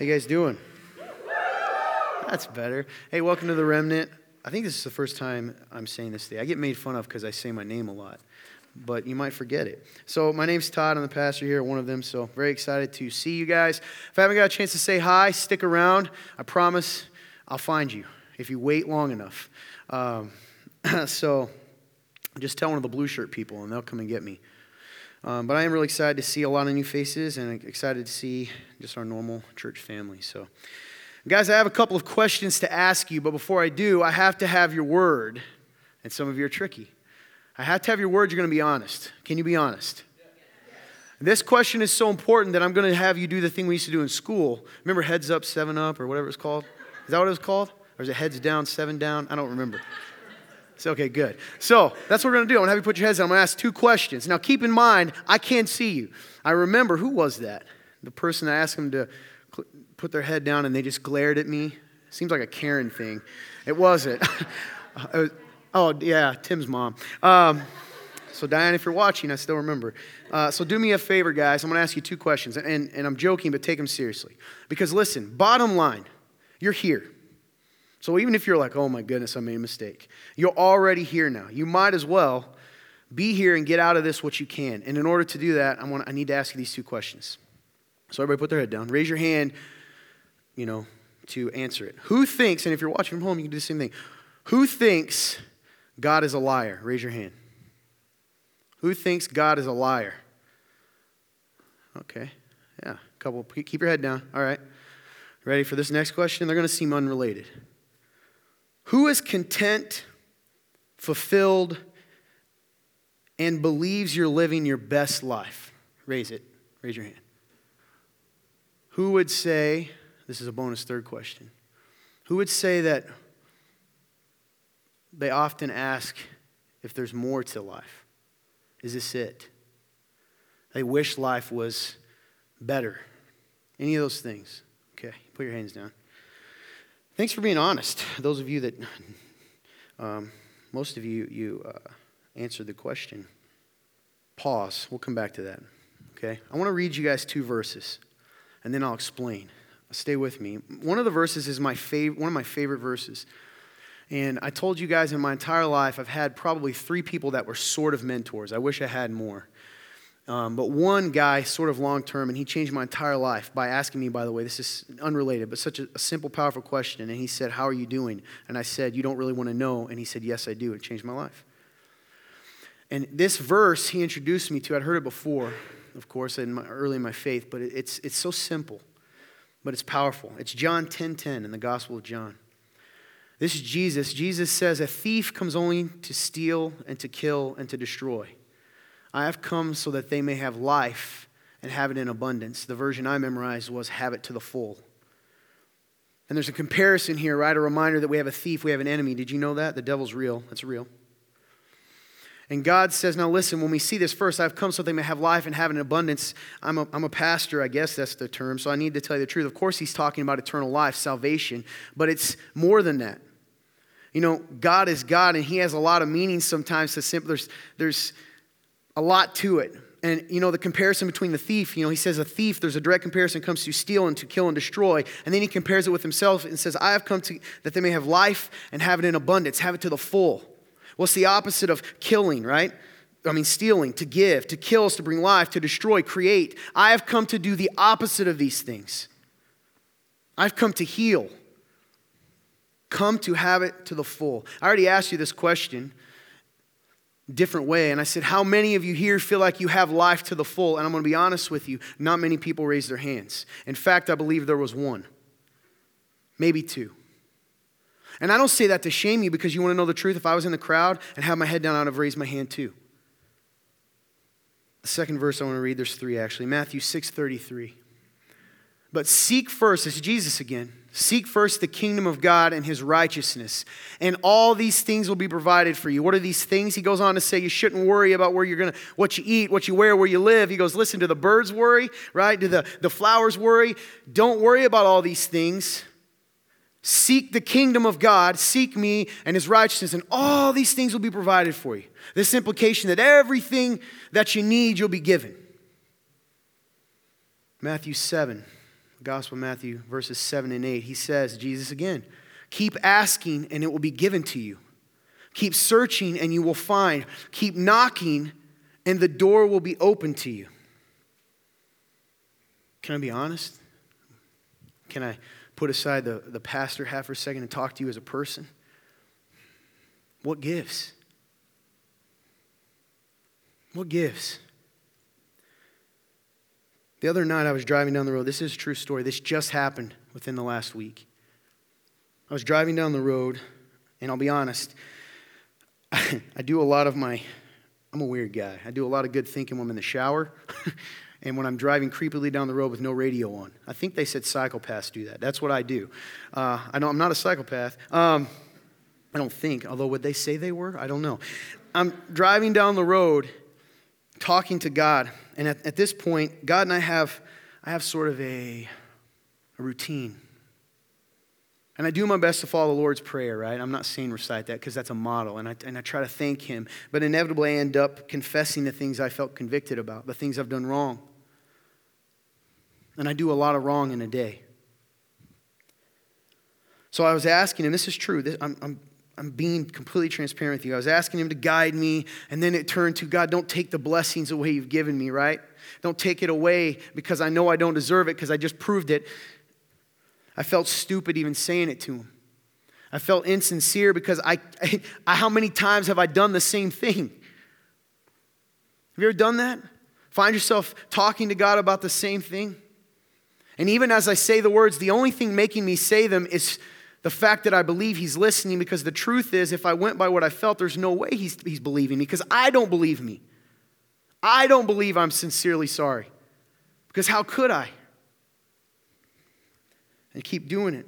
How you guys doing? That's better. Hey, welcome to the Remnant. I think this is the first time I'm saying this today. I get made fun of because I say my name a lot, but you might forget it. So, my name's Todd. I'm the pastor here, one of them. So, very excited to see you guys. If I haven't got a chance to say hi, stick around. I promise I'll find you if you wait long enough. Um, so, just tell one of the blue shirt people, and they'll come and get me. Um, but I am really excited to see a lot of new faces and excited to see just our normal church family. So, guys, I have a couple of questions to ask you, but before I do, I have to have your word. And some of you are tricky. I have to have your word, you're going to be honest. Can you be honest? This question is so important that I'm going to have you do the thing we used to do in school. Remember heads up, seven up, or whatever it's called? Is that what it was called? Or is it heads down, seven down? I don't remember. It's okay, good. So that's what we're going to do. I'm going to have you put your heads down. I'm going to ask two questions. Now, keep in mind, I can't see you. I remember who was that? The person I asked them to put their head down and they just glared at me. Seems like a Karen thing. It wasn't. it was, oh, yeah, Tim's mom. Um, so, Diane, if you're watching, I still remember. Uh, so, do me a favor, guys. I'm going to ask you two questions. And, and I'm joking, but take them seriously. Because, listen, bottom line, you're here. So even if you're like, oh my goodness, I made a mistake, you're already here now. You might as well be here and get out of this what you can. And in order to do that, I, want, I need to ask you these two questions. So everybody put their head down. Raise your hand, you know, to answer it. Who thinks, and if you're watching from home, you can do the same thing. Who thinks God is a liar? Raise your hand. Who thinks God is a liar? Okay. Yeah. Couple. Keep your head down. All right. Ready for this next question? They're going to seem unrelated. Who is content, fulfilled, and believes you're living your best life? Raise it. Raise your hand. Who would say, this is a bonus third question, who would say that they often ask if there's more to life? Is this it? They wish life was better. Any of those things? Okay, put your hands down. Thanks for being honest. Those of you that, um, most of you, you uh, answered the question. Pause. We'll come back to that. Okay? I want to read you guys two verses, and then I'll explain. Stay with me. One of the verses is my fav- one of my favorite verses. And I told you guys in my entire life, I've had probably three people that were sort of mentors. I wish I had more. Um, but one guy, sort of long term, and he changed my entire life by asking me, by the way, this is unrelated, but such a, a, simple, powerful question. And he said, How are you doing? And I said, You don't really want to know. And he said, Yes, I do. It changed my life. And this verse he introduced me to, I'd heard it before, of course, in my, early in my faith, but it's, it's so simple, but it's powerful. It's John 10 10 in the Gospel of John. This is Jesus. Jesus says, A thief comes only to steal and to kill and to destroy. I have come so that they may have life and have it in abundance. The version I memorized was have it to the full. And there's a comparison here, right? A reminder that we have a thief, we have an enemy. Did you know that? The devil's real. That's real. And God says, now listen, when we see this first, I've come so they may have life and have it in abundance. I'm a, I'm a pastor, I guess that's the term, so I need to tell you the truth. Of course, he's talking about eternal life, salvation, but it's more than that. You know, God is God, and he has a lot of meanings sometimes to simple. There's, there's, a lot to it. And, you know, the comparison between the thief, you know, he says a thief, there's a direct comparison comes to steal and to kill and destroy. And then he compares it with himself and says, I have come to that they may have life and have it in abundance, have it to the full. What's the opposite of killing, right? I mean, stealing, to give, to kill is to bring life, to destroy, create. I have come to do the opposite of these things. I've come to heal, come to have it to the full. I already asked you this question different way. And I said, How many of you here feel like you have life to the full? And I'm going to be honest with you, not many people raised their hands. In fact, I believe there was one, maybe two. And I don't say that to shame you because you want to know the truth. If I was in the crowd and had my head down, I'd have raised my hand too. The second verse I want to read, there's three actually. Matthew 6:33. But seek first, is Jesus again. Seek first the kingdom of God and his righteousness, and all these things will be provided for you. What are these things? He goes on to say you shouldn't worry about where you're going to what you eat, what you wear, where you live. He goes, "Listen, do the birds worry, right? Do the, the flowers worry? Don't worry about all these things. Seek the kingdom of God, seek me and his righteousness, and all these things will be provided for you. This implication that everything that you need, you'll be given. Matthew 7 Gospel of Matthew, verses 7 and 8, he says, Jesus again, keep asking and it will be given to you. Keep searching and you will find. Keep knocking and the door will be open to you. Can I be honest? Can I put aside the, the pastor half for a second and talk to you as a person? What gives? What gives? The other night I was driving down the road. This is a true story. This just happened within the last week. I was driving down the road, and I'll be honest, I do a lot of my, I'm a weird guy. I do a lot of good thinking when I'm in the shower and when I'm driving creepily down the road with no radio on. I think they said psychopaths do that. That's what I do. Uh, I know I'm not a psychopath. Um, I don't think, although would they say they were? I don't know. I'm driving down the road talking to God. And at, at this point, God and I have, I have sort of a, a routine. And I do my best to follow the Lord's Prayer, right? I'm not saying recite that because that's a model, and I, and I try to thank Him. But inevitably, I end up confessing the things I felt convicted about, the things I've done wrong. And I do a lot of wrong in a day. So I was asking Him, this is true, this, I'm, I'm I'm being completely transparent with you. I was asking him to guide me, and then it turned to God, don't take the blessings away you've given me, right? Don't take it away because I know I don't deserve it because I just proved it. I felt stupid even saying it to him. I felt insincere because I, I how many times have I done the same thing? Have you ever done that? Find yourself talking to God about the same thing? And even as I say the words, the only thing making me say them is the fact that I believe he's listening because the truth is, if I went by what I felt, there's no way he's, he's believing me because I don't believe me. I don't believe I'm sincerely sorry because how could I? And keep doing it.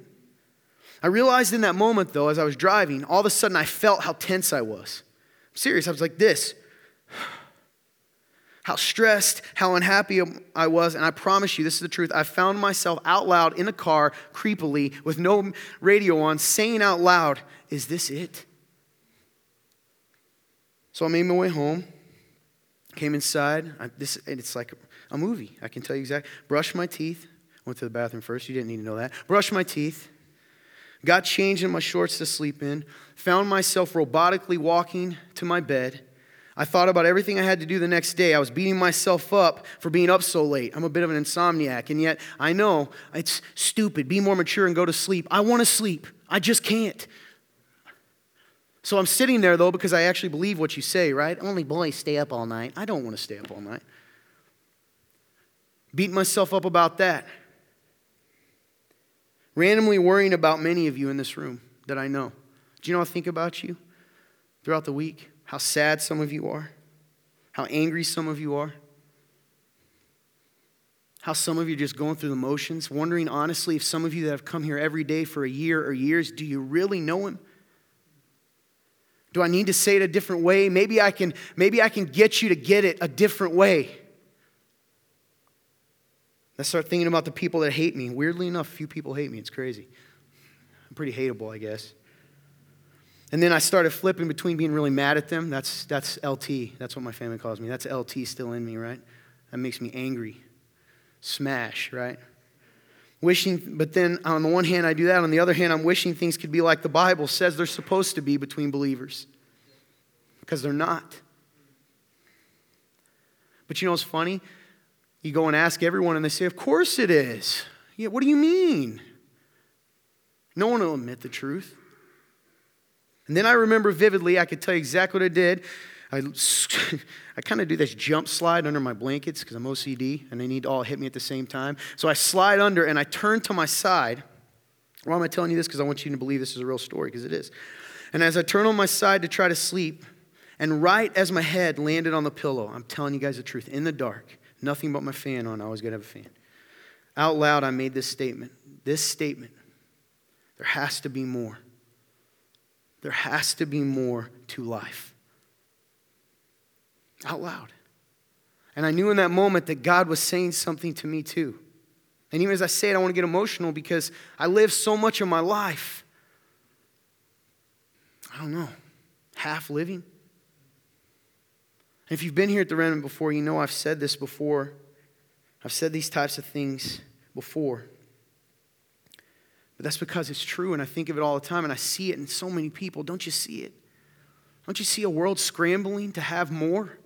I realized in that moment, though, as I was driving, all of a sudden I felt how tense I was. I'm serious. I was like this how stressed, how unhappy I was. And I promise you, this is the truth. I found myself out loud in a car, creepily, with no radio on, saying out loud, Is this it? So I made my way home, came inside. I, this, it's like a movie. I can tell you exactly. Brushed my teeth. Went to the bathroom first. You didn't need to know that. Brushed my teeth. Got changed in my shorts to sleep in. Found myself robotically walking to my bed I thought about everything I had to do the next day. I was beating myself up for being up so late. I'm a bit of an insomniac, and yet I know it's stupid. Be more mature and go to sleep. I want to sleep. I just can't. So I'm sitting there, though, because I actually believe what you say, right? Only boys stay up all night. I don't want to stay up all night. Beat myself up about that. Randomly worrying about many of you in this room that I know. Do you know I think about you throughout the week? How sad some of you are, how angry some of you are, how some of you are just going through the motions, wondering honestly if some of you that have come here every day for a year or years, do you really know him? Do I need to say it a different way? Maybe I can, maybe I can get you to get it a different way. Let's start thinking about the people that hate me. Weirdly enough, few people hate me. It's crazy. I'm pretty hateable, I guess. And then I started flipping between being really mad at them. That's, that's LT. That's what my family calls me. That's LT still in me, right? That makes me angry. Smash, right? Wishing, but then on the one hand, I do that. On the other hand, I'm wishing things could be like the Bible says they're supposed to be between believers. Because they're not. But you know what's funny? You go and ask everyone, and they say, Of course it is. Yeah, what do you mean? No one will admit the truth. And then I remember vividly, I could tell you exactly what I did. I, I kind of do this jump slide under my blankets because I'm OCD and they need to all hit me at the same time. So I slide under and I turn to my side. Why am I telling you this? Because I want you to believe this is a real story, because it is. And as I turn on my side to try to sleep, and right as my head landed on the pillow, I'm telling you guys the truth, in the dark, nothing but my fan on, I always gotta have a fan. Out loud, I made this statement. This statement there has to be more. There has to be more to life. Out loud. And I knew in that moment that God was saying something to me too. And even as I say it, I want to get emotional because I live so much of my life. I don't know, half living. And if you've been here at the Remnant before, you know I've said this before. I've said these types of things before. That's because it's true, and I think of it all the time, and I see it in so many people. Don't you see it? Don't you see a world scrambling to have more?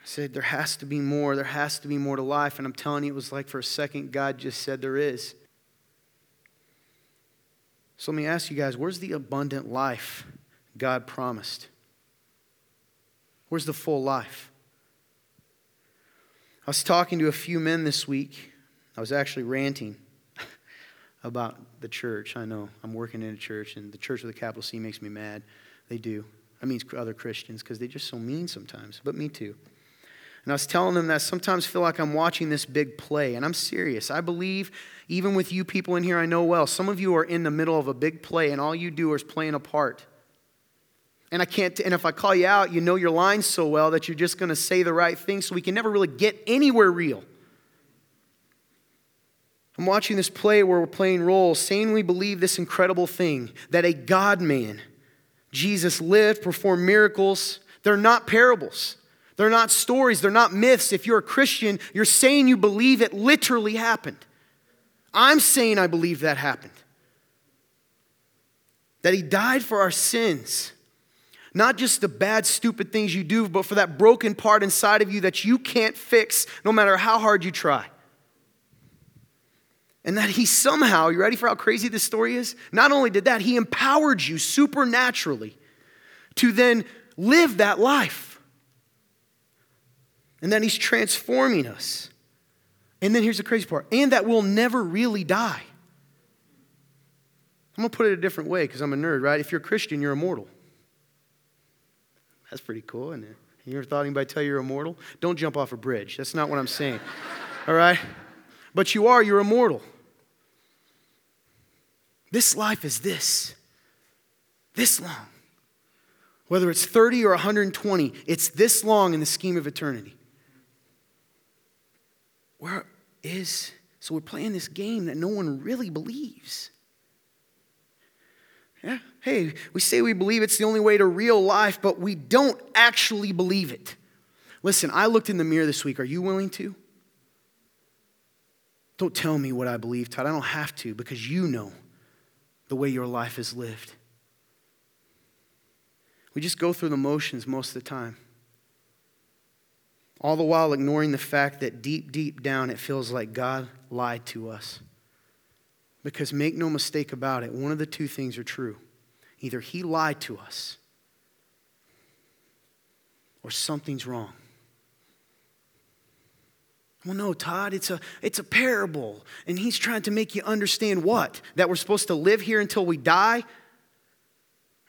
I said, There has to be more. There has to be more to life. And I'm telling you, it was like for a second, God just said, There is. So let me ask you guys where's the abundant life God promised? Where's the full life? I was talking to a few men this week. I was actually ranting about the church. I know I'm working in a church, and the church with a capital C makes me mad. They do. I mean, other Christians because they're just so mean sometimes, but me too. And I was telling them that I sometimes feel like I'm watching this big play, and I'm serious. I believe, even with you people in here I know well, some of you are in the middle of a big play, and all you do is playing a part. And I can't, and if I call you out, you know your lines so well that you're just going to say the right thing, so we can never really get anywhere real. I'm watching this play where we're playing roles, saying we believe this incredible thing that a God man, Jesus, lived, performed miracles. They're not parables. They're not stories, they're not myths. If you're a Christian, you're saying you believe it literally happened. I'm saying I believe that happened. That he died for our sins. Not just the bad, stupid things you do, but for that broken part inside of you that you can't fix no matter how hard you try. And that he somehow, you ready for how crazy this story is? Not only did that, he empowered you supernaturally to then live that life and then He's transforming us. And then here's the crazy part and that we'll never really die. I'm going to put it a different way because I'm a nerd, right? If you're a Christian, you're immortal. That's pretty cool, isn't it? You ever thought anybody tell you you're immortal? Don't jump off a bridge. That's not what I'm saying. All right? But you are, you're immortal. This life is this. This long. Whether it's 30 or 120, it's this long in the scheme of eternity. Where is, so we're playing this game that no one really believes. Yeah, hey, we say we believe it's the only way to real life, but we don't actually believe it. Listen, I looked in the mirror this week. Are you willing to? Don't tell me what I believe, Todd. I don't have to because you know the way your life is lived. We just go through the motions most of the time all the while ignoring the fact that deep, deep down it feels like God lied to us. Because make no mistake about it, one of the two things are true. Either He lied to us, or something's wrong. Well, no, Todd, it's a, it's a parable. And he's trying to make you understand what? That we're supposed to live here until we die?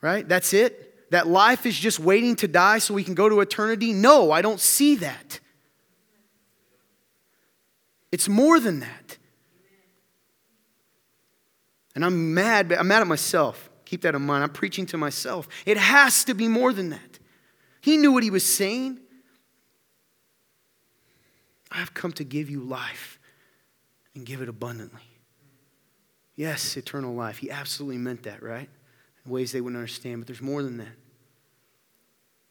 Right? That's it? that life is just waiting to die so we can go to eternity? No, I don't see that. It's more than that. And I'm mad, I'm mad at myself. Keep that in mind. I'm preaching to myself. It has to be more than that. He knew what he was saying. I have come to give you life and give it abundantly. Yes, eternal life. He absolutely meant that, right? In ways they wouldn't understand, but there's more than that.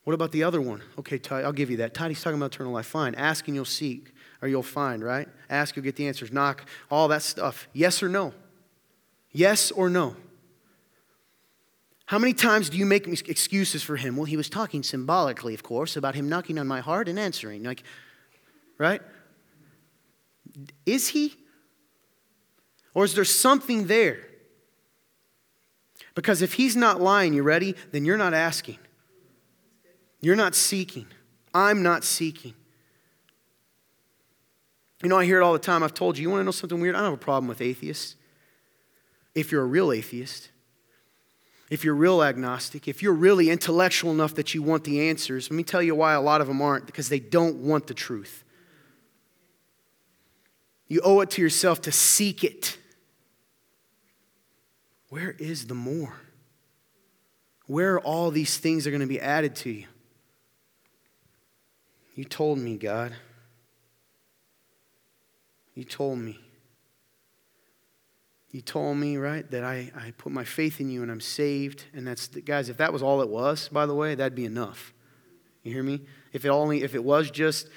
What about the other one? Okay, Ty, I'll give you that. Todd, he's talking about eternal life. Fine. Ask and you'll seek, or you'll find, right? Ask, you'll get the answers. Knock, all that stuff. Yes or no? Yes or no? How many times do you make excuses for him? Well, he was talking symbolically, of course, about him knocking on my heart and answering. Like, right? Is he? Or is there something there? Because if he's not lying, you ready? Then you're not asking. You're not seeking. I'm not seeking. You know, I hear it all the time. I've told you, you want to know something weird? I don't have a problem with atheists. If you're a real atheist, if you're real agnostic, if you're really intellectual enough that you want the answers, let me tell you why a lot of them aren't because they don't want the truth. You owe it to yourself to seek it. Where is the more? Where are all these things that are going to be added to you? You told me, God. You told me. You told me, right, that I, I put my faith in you and I'm saved. And that's, guys, if that was all it was, by the way, that'd be enough. You hear me? If it only, if it was just,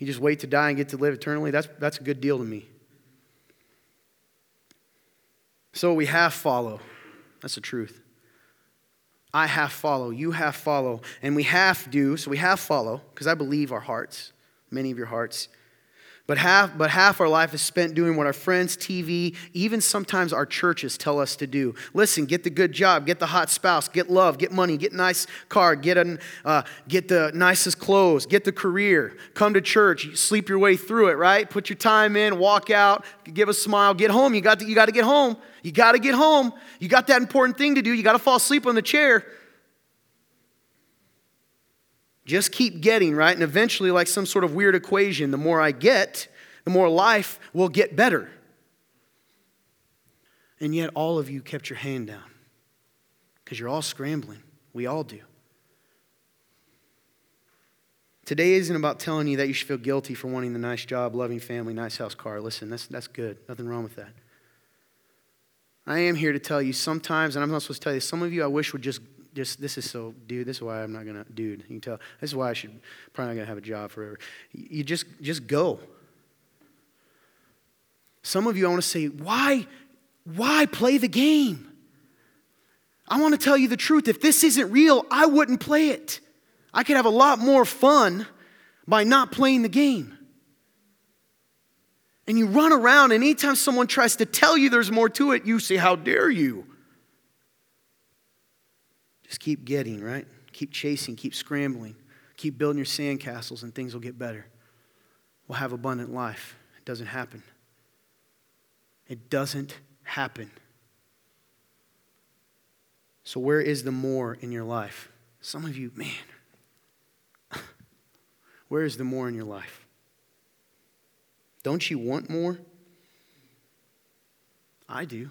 you just wait to die and get to live eternally, that's, that's a good deal to me. So we have follow. That's the truth. I have follow. You have follow. And we have do. So we have follow because I believe our hearts, many of your hearts. But half, but half our life is spent doing what our friends, TV, even sometimes our churches tell us to do. Listen, get the good job, get the hot spouse, get love, get money, get nice car, get, an, uh, get the nicest clothes, get the career, come to church, sleep your way through it, right? Put your time in, walk out, give a smile, get home. You got to, you got to get home. You got to get home. You got that important thing to do. You got to fall asleep on the chair. Just keep getting, right? And eventually, like some sort of weird equation, the more I get, the more life will get better. And yet, all of you kept your hand down because you're all scrambling. We all do. Today isn't about telling you that you should feel guilty for wanting the nice job, loving family, nice house, car. Listen, that's, that's good. Nothing wrong with that. I am here to tell you sometimes, and I'm not supposed to tell you, some of you I wish would just just this is so dude this is why i'm not gonna dude you can tell. This is why i should probably not gonna have a job forever. You just just go. Some of you i want to say why why play the game? I want to tell you the truth. If this isn't real i wouldn't play it. I could have a lot more fun by not playing the game. And you run around and anytime someone tries to tell you there's more to it you say how dare you just keep getting, right? Keep chasing, keep scrambling, keep building your sandcastles, and things will get better. We'll have abundant life. It doesn't happen. It doesn't happen. So, where is the more in your life? Some of you, man, where is the more in your life? Don't you want more? I do.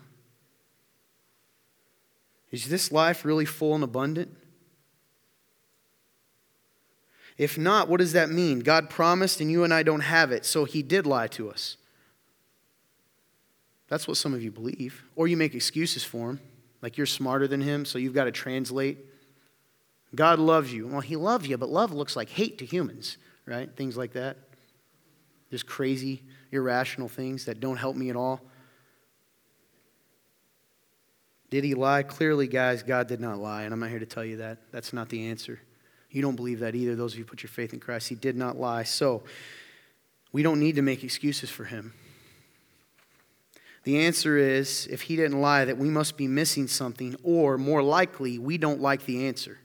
Is this life really full and abundant? If not, what does that mean? God promised and you and I don't have it, so he did lie to us. That's what some of you believe. Or you make excuses for him, like you're smarter than him, so you've got to translate. God loves you. Well, he loves you, but love looks like hate to humans, right? Things like that. Just crazy, irrational things that don't help me at all. Did he lie? Clearly, guys, God did not lie, and I'm not here to tell you that. That's not the answer. You don't believe that either, those of you who put your faith in Christ. He did not lie. So, we don't need to make excuses for him. The answer is if he didn't lie, that we must be missing something, or more likely, we don't like the answer.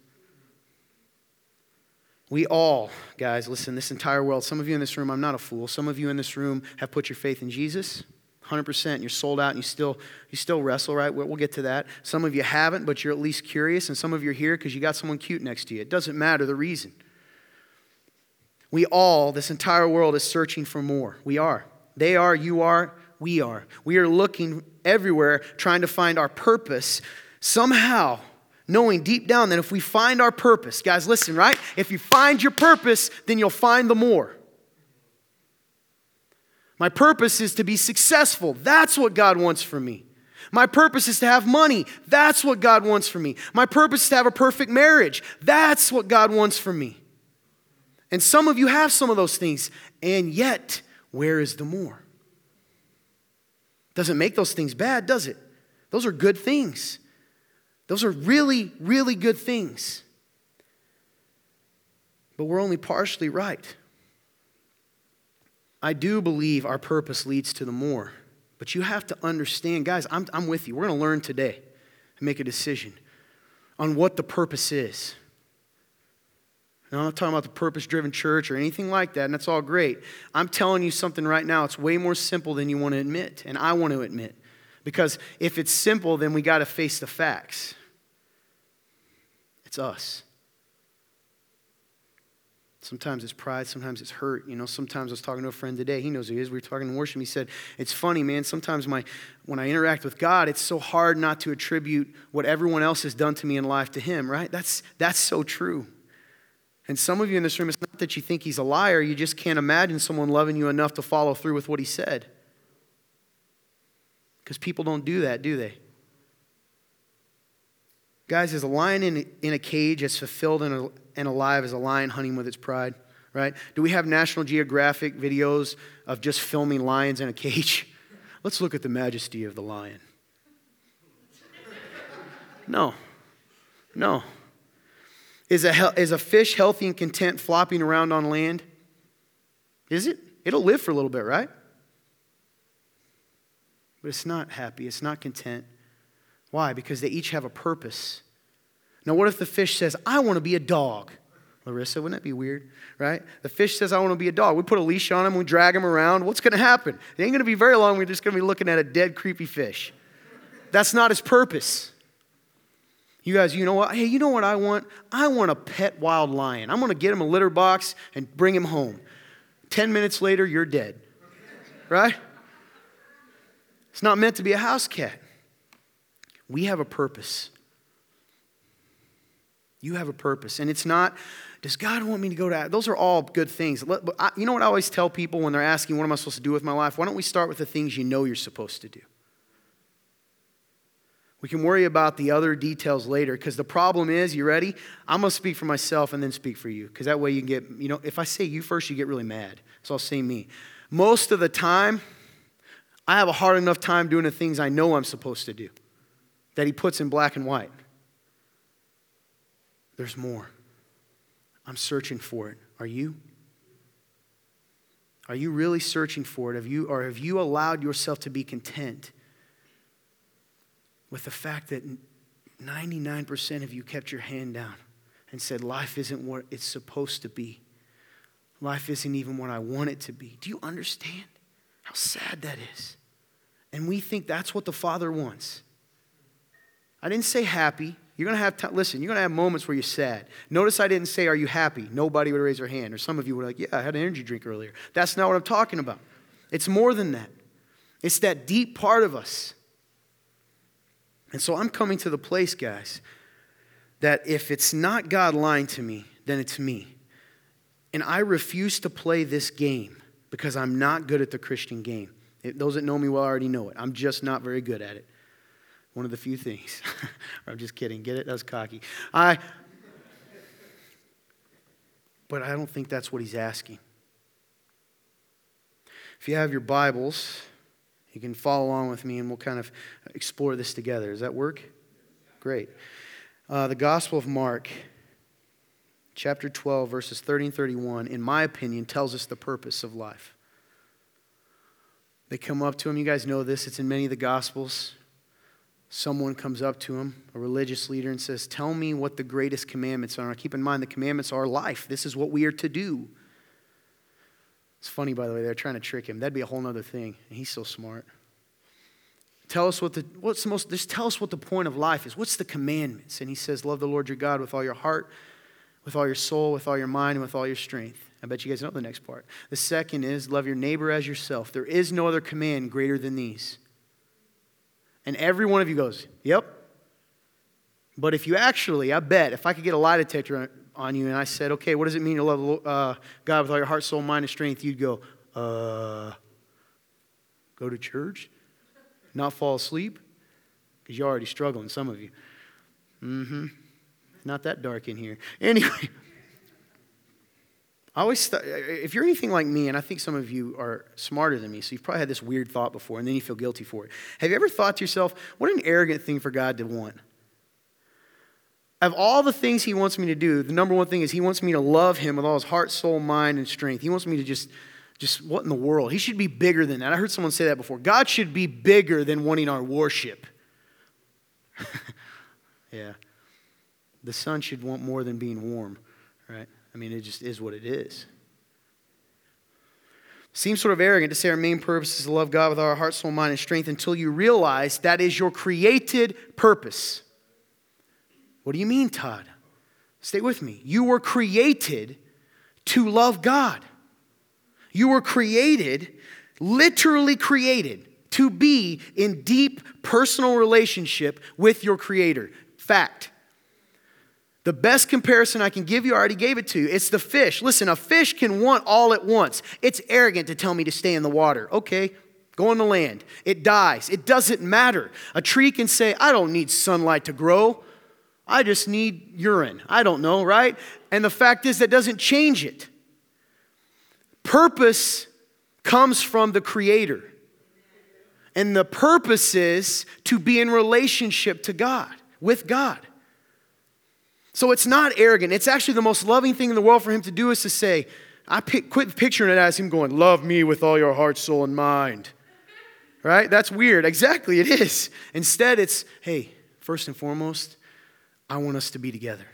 We all, guys, listen, this entire world, some of you in this room, I'm not a fool. Some of you in this room have put your faith in Jesus. 100% you're sold out and you still you still wrestle right? We'll get to that. Some of you haven't but you're at least curious and some of you are here because you got someone cute next to you. It doesn't matter the reason. We all this entire world is searching for more. We are. They are you are we are. We are looking everywhere trying to find our purpose. Somehow knowing deep down that if we find our purpose guys listen right? If you find your purpose then you'll find the more my purpose is to be successful. That's what God wants for me. My purpose is to have money. That's what God wants for me. My purpose is to have a perfect marriage. That's what God wants for me. And some of you have some of those things, and yet, where is the more? Doesn't make those things bad, does it? Those are good things. Those are really, really good things. But we're only partially right. I do believe our purpose leads to the more. But you have to understand, guys, I'm, I'm with you. We're going to learn today and make a decision on what the purpose is. I'm not talking about the purpose driven church or anything like that, and that's all great. I'm telling you something right now. It's way more simple than you want to admit, and I want to admit. Because if it's simple, then we got to face the facts. It's us. Sometimes it's pride, sometimes it's hurt. You know, sometimes I was talking to a friend today. He knows who he is. We were talking in worship. He said, It's funny, man. Sometimes my, when I interact with God, it's so hard not to attribute what everyone else has done to me in life to Him, right? That's, that's so true. And some of you in this room, it's not that you think He's a liar, you just can't imagine someone loving you enough to follow through with what He said. Because people don't do that, do they? Guys, is a lion in, in a cage as fulfilled and, and alive as a lion hunting with its pride? Right? Do we have National Geographic videos of just filming lions in a cage? Let's look at the majesty of the lion. No. No. Is a, is a fish healthy and content flopping around on land? Is it? It'll live for a little bit, right? But it's not happy, it's not content. Why? Because they each have a purpose. Now, what if the fish says, I want to be a dog? Larissa, wouldn't that be weird? Right? The fish says, I want to be a dog. We put a leash on him, we drag him around. What's going to happen? It ain't going to be very long. We're just going to be looking at a dead, creepy fish. That's not his purpose. You guys, you know what? Hey, you know what I want? I want a pet wild lion. I'm going to get him a litter box and bring him home. 10 minutes later, you're dead. Right? It's not meant to be a house cat. We have a purpose. You have a purpose. And it's not, does God want me to go to? Those are all good things. You know what I always tell people when they're asking, what am I supposed to do with my life? Why don't we start with the things you know you're supposed to do? We can worry about the other details later because the problem is, you ready? I'm going to speak for myself and then speak for you because that way you get, you know, if I say you first, you get really mad. So I'll say me. Most of the time, I have a hard enough time doing the things I know I'm supposed to do that He puts in black and white. There's more. I'm searching for it. Are you? Are you really searching for it? Have you, or have you allowed yourself to be content with the fact that 99% of you kept your hand down and said, Life isn't what it's supposed to be? Life isn't even what I want it to be. Do you understand how sad that is? And we think that's what the Father wants. I didn't say happy. You're going to have, t- listen, you're going to have moments where you're sad. Notice I didn't say, Are you happy? Nobody would raise their hand. Or some of you were like, Yeah, I had an energy drink earlier. That's not what I'm talking about. It's more than that, it's that deep part of us. And so I'm coming to the place, guys, that if it's not God lying to me, then it's me. And I refuse to play this game because I'm not good at the Christian game. It, those that know me well already know it. I'm just not very good at it. One of the few things. I'm just kidding. Get it? That's cocky. I, but I don't think that's what he's asking. If you have your Bibles, you can follow along with me and we'll kind of explore this together. Does that work? Great. Uh, the Gospel of Mark, chapter 12, verses 30 and 31, in my opinion, tells us the purpose of life. They come up to him. You guys know this, it's in many of the Gospels someone comes up to him, a religious leader, and says, Tell me what the greatest commandments are. Keep in mind, the commandments are life. This is what we are to do. It's funny, by the way, they're trying to trick him. That'd be a whole other thing. And he's so smart. Tell us what the what's the most just tell us what the point of life is. What's the commandments? And he says, Love the Lord your God with all your heart, with all your soul, with all your mind, and with all your strength. I bet you guys know the next part. The second is love your neighbor as yourself. There is no other command greater than these. And every one of you goes, Yep. But if you actually, I bet, if I could get a lie detector on you and I said, Okay, what does it mean to love uh, God with all your heart, soul, mind, and strength? You'd go, Uh, go to church? Not fall asleep? Because you're already struggling, some of you. Mm hmm. Not that dark in here. Anyway. I always, th- if you're anything like me, and I think some of you are smarter than me, so you've probably had this weird thought before, and then you feel guilty for it. Have you ever thought to yourself, what an arrogant thing for God to want? Of all the things He wants me to do, the number one thing is He wants me to love Him with all His heart, soul, mind, and strength. He wants me to just, just what in the world? He should be bigger than that. I heard someone say that before. God should be bigger than wanting our worship. yeah. The sun should want more than being warm, right? I mean, it just is what it is. Seems sort of arrogant to say our main purpose is to love God with our heart, soul, mind, and strength until you realize that is your created purpose. What do you mean, Todd? Stay with me. You were created to love God. You were created, literally created, to be in deep personal relationship with your Creator. Fact. The best comparison I can give you, I already gave it to you. It's the fish. Listen, a fish can want all at once. It's arrogant to tell me to stay in the water. Okay, go on the land. It dies. It doesn't matter. A tree can say, I don't need sunlight to grow. I just need urine. I don't know, right? And the fact is, that doesn't change it. Purpose comes from the Creator. And the purpose is to be in relationship to God. with God. So it's not arrogant. It's actually the most loving thing in the world for him to do is to say, I pick, quit picturing it as him going, Love me with all your heart, soul, and mind. Right? That's weird. Exactly, it is. Instead, it's, Hey, first and foremost, I want us to be together.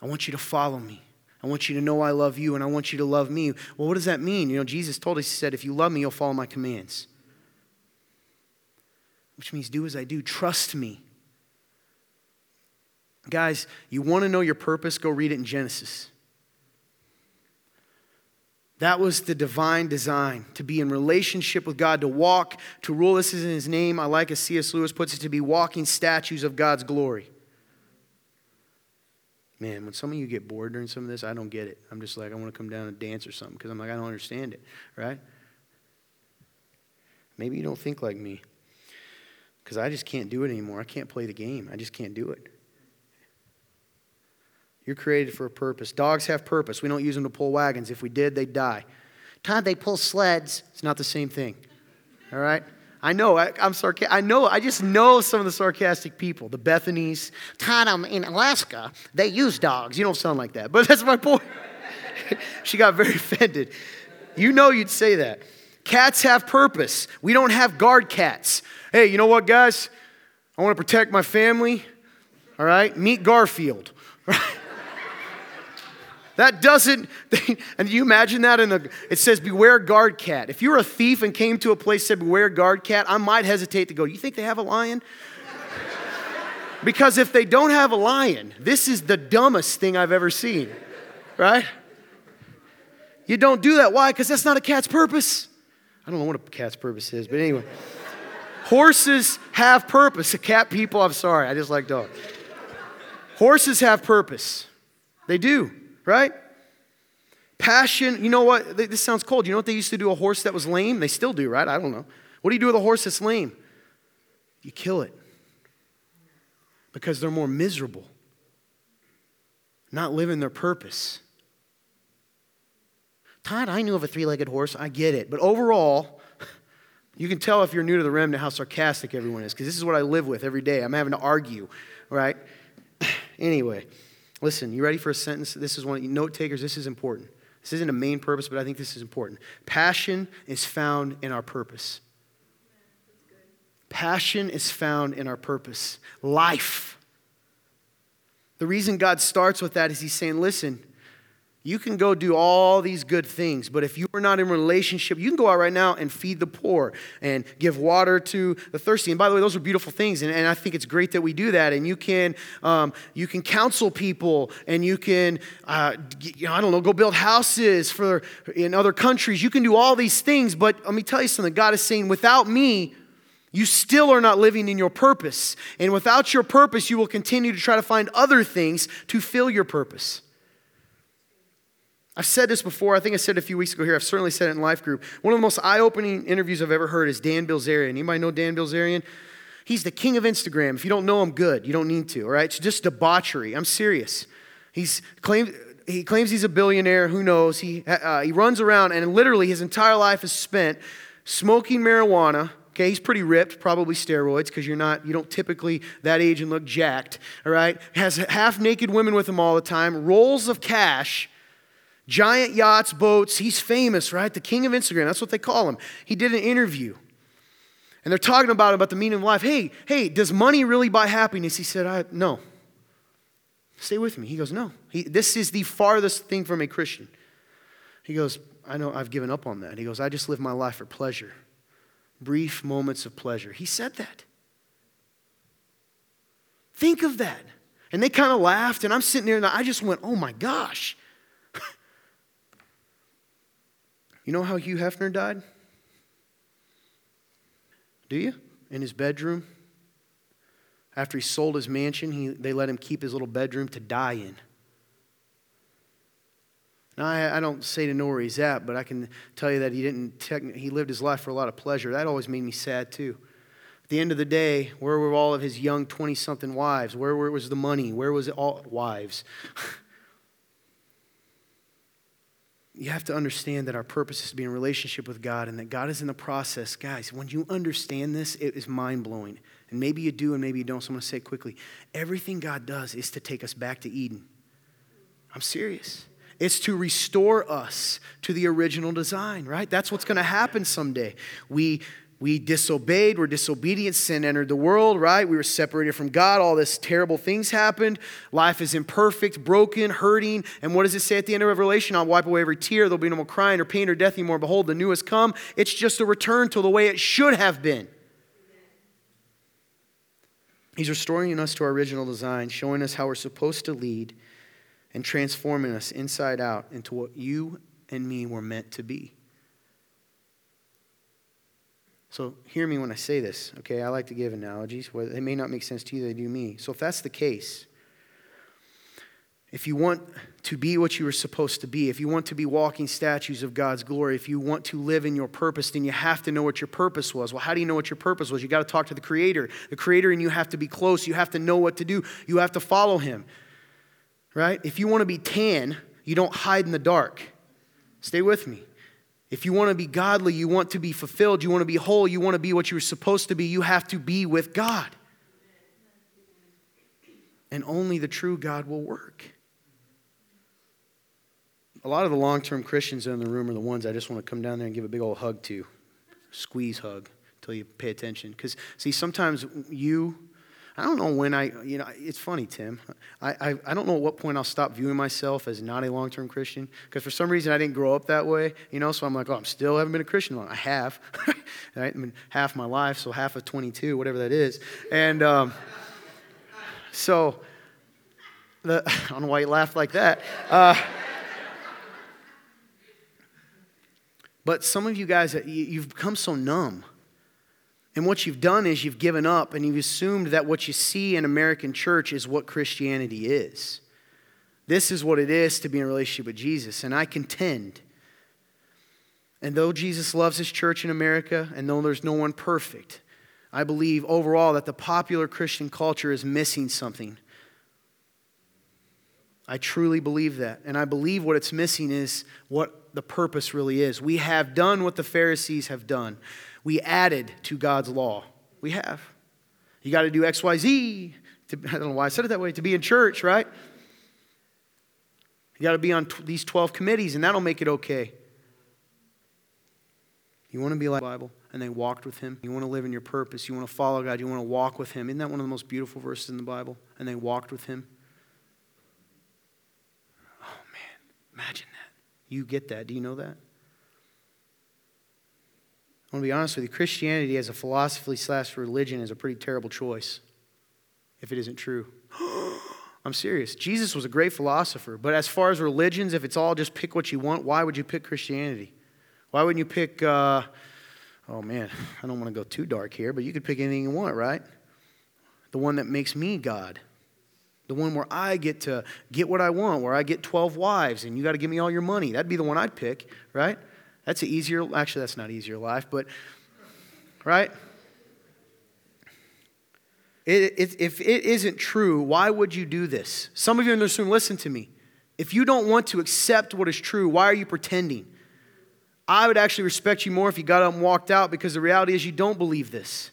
I want you to follow me. I want you to know I love you and I want you to love me. Well, what does that mean? You know, Jesus told us, He said, if you love me, you'll follow my commands. Which means do as I do, trust me. Guys, you want to know your purpose? Go read it in Genesis. That was the divine design to be in relationship with God, to walk, to rule. This is in his name. I like as C.S. Lewis puts it, to be walking statues of God's glory. Man, when some of you get bored during some of this, I don't get it. I'm just like, I want to come down and dance or something because I'm like, I don't understand it, right? Maybe you don't think like me because I just can't do it anymore. I can't play the game, I just can't do it. You're created for a purpose. Dogs have purpose. We don't use them to pull wagons. If we did, they'd die. Todd, they pull sleds. It's not the same thing. All right? I know, I, am sarcastic. I know, I just know some of the sarcastic people, the Bethanies. Todd, I'm in Alaska. They use dogs. You don't sound like that, but that's my point. she got very offended. You know you'd say that. Cats have purpose. We don't have guard cats. Hey, you know what, guys? I want to protect my family. All right? Meet Garfield. That doesn't, and you imagine that in the, it says beware guard cat. If you were a thief and came to a place said beware guard cat, I might hesitate to go, you think they have a lion? because if they don't have a lion, this is the dumbest thing I've ever seen, right? You don't do that. Why? Because that's not a cat's purpose. I don't know what a cat's purpose is, but anyway. Horses have purpose. The cat people, I'm sorry, I just like dogs. Horses have purpose. They do right? Passion, you know what? This sounds cold. You know what they used to do a horse that was lame? They still do, right? I don't know. What do you do with a horse that's lame? You kill it because they're more miserable, not living their purpose. Todd, I knew of a three legged horse. I get it. But overall, you can tell if you're new to the remnant how sarcastic everyone is because this is what I live with every day. I'm having to argue, right? anyway. Listen, you ready for a sentence? This is one, note takers, this is important. This isn't a main purpose, but I think this is important. Passion is found in our purpose. Passion is found in our purpose. Life. The reason God starts with that is He's saying, listen, you can go do all these good things, but if you are not in relationship, you can go out right now and feed the poor and give water to the thirsty. And by the way, those are beautiful things, and, and I think it's great that we do that. And you can um, you can counsel people, and you can uh, you know, I don't know, go build houses for in other countries. You can do all these things, but let me tell you something. God is saying, without me, you still are not living in your purpose. And without your purpose, you will continue to try to find other things to fill your purpose. I've said this before. I think I said it a few weeks ago here. I've certainly said it in life group. One of the most eye-opening interviews I've ever heard is Dan Bilzerian. Anybody know Dan Bilzerian? He's the king of Instagram. If you don't know him, good. You don't need to, all right? It's just debauchery. I'm serious. He's claimed, he claims he's a billionaire. Who knows? He, uh, he runs around, and literally his entire life is spent smoking marijuana. Okay, he's pretty ripped, probably steroids, because you're not, you don't typically that age and look jacked, all right? Has half naked women with him all the time, rolls of cash, Giant yachts, boats. He's famous, right? The king of Instagram. That's what they call him. He did an interview. And they're talking about about the meaning of life. Hey, hey, does money really buy happiness? He said, I, no. Stay with me. He goes, no. He, this is the farthest thing from a Christian. He goes, I know I've given up on that. He goes, I just live my life for pleasure. Brief moments of pleasure. He said that. Think of that. And they kind of laughed, and I'm sitting there and I just went, oh my gosh. You know how Hugh Hefner died? Do you? In his bedroom. After he sold his mansion, he, they let him keep his little bedroom to die in. Now, I, I, don't say to know where he's at, but I can tell you that he didn't. he lived his life for a lot of pleasure. That always made me sad too. At the end of the day, where were all of his young twenty-something wives? Where, where was the money? Where was it all wives? you have to understand that our purpose is to be in relationship with God and that God is in the process. Guys, when you understand this, it is mind blowing. And maybe you do and maybe you don't, so I'm going to say it quickly. Everything God does is to take us back to Eden. I'm serious. It's to restore us to the original design, right? That's what's going to happen someday. We we disobeyed, we're disobedient, sin entered the world, right? We were separated from God, all this terrible things happened. Life is imperfect, broken, hurting. And what does it say at the end of Revelation? I'll wipe away every tear, there'll be no more crying or pain or death anymore. Behold, the new has come. It's just a return to the way it should have been. He's restoring us to our original design, showing us how we're supposed to lead and transforming us inside out into what you and me were meant to be. So hear me when I say this, okay? I like to give analogies. Well, they may not make sense to you, they do me. So if that's the case, if you want to be what you were supposed to be, if you want to be walking statues of God's glory, if you want to live in your purpose, then you have to know what your purpose was. Well, how do you know what your purpose was? You got to talk to the Creator. The Creator and you have to be close. You have to know what to do. You have to follow Him, right? If you want to be tan, you don't hide in the dark. Stay with me. If you want to be godly, you want to be fulfilled, you want to be whole, you want to be what you're supposed to be, you have to be with God. And only the true God will work. A lot of the long term Christians in the room are the ones I just want to come down there and give a big old hug to. Squeeze hug until you pay attention. Because, see, sometimes you I don't know when I, you know, it's funny, Tim. I, I, I don't know at what point I'll stop viewing myself as not a long term Christian because for some reason I didn't grow up that way, you know, so I'm like, oh, I'm still haven't been a Christian long. I have, right? I mean, half my life, so half of 22, whatever that is. And um, so, the, I don't know why you laughed like that. Uh, but some of you guys, you've become so numb and what you've done is you've given up and you've assumed that what you see in American church is what Christianity is. This is what it is to be in a relationship with Jesus. And I contend. And though Jesus loves his church in America, and though there's no one perfect, I believe overall that the popular Christian culture is missing something. I truly believe that. And I believe what it's missing is what the purpose really is. We have done what the Pharisees have done we added to God's law. We have. You got to do X, Y, Z. To, I don't know why I said it that way, to be in church, right? You got to be on t- these 12 committees, and that'll make it okay. You want to be like the Bible, and they walked with him. You want to live in your purpose. You want to follow God. You want to walk with him. Isn't that one of the most beautiful verses in the Bible? And they walked with him. Oh, man. Imagine that. You get that. Do you know that? I want to be honest with you Christianity as a philosophy slash religion is a pretty terrible choice if it isn't true. I'm serious. Jesus was a great philosopher, but as far as religions, if it's all just pick what you want, why would you pick Christianity? Why wouldn't you pick, uh, oh man, I don't want to go too dark here, but you could pick anything you want, right? The one that makes me God. The one where I get to get what I want, where I get 12 wives and you got to give me all your money. That'd be the one I'd pick, right? That's an easier, actually, that's not easier life, but, right? It, it, if it isn't true, why would you do this? Some of you in this room, listen to me. If you don't want to accept what is true, why are you pretending? I would actually respect you more if you got up and walked out because the reality is you don't believe this.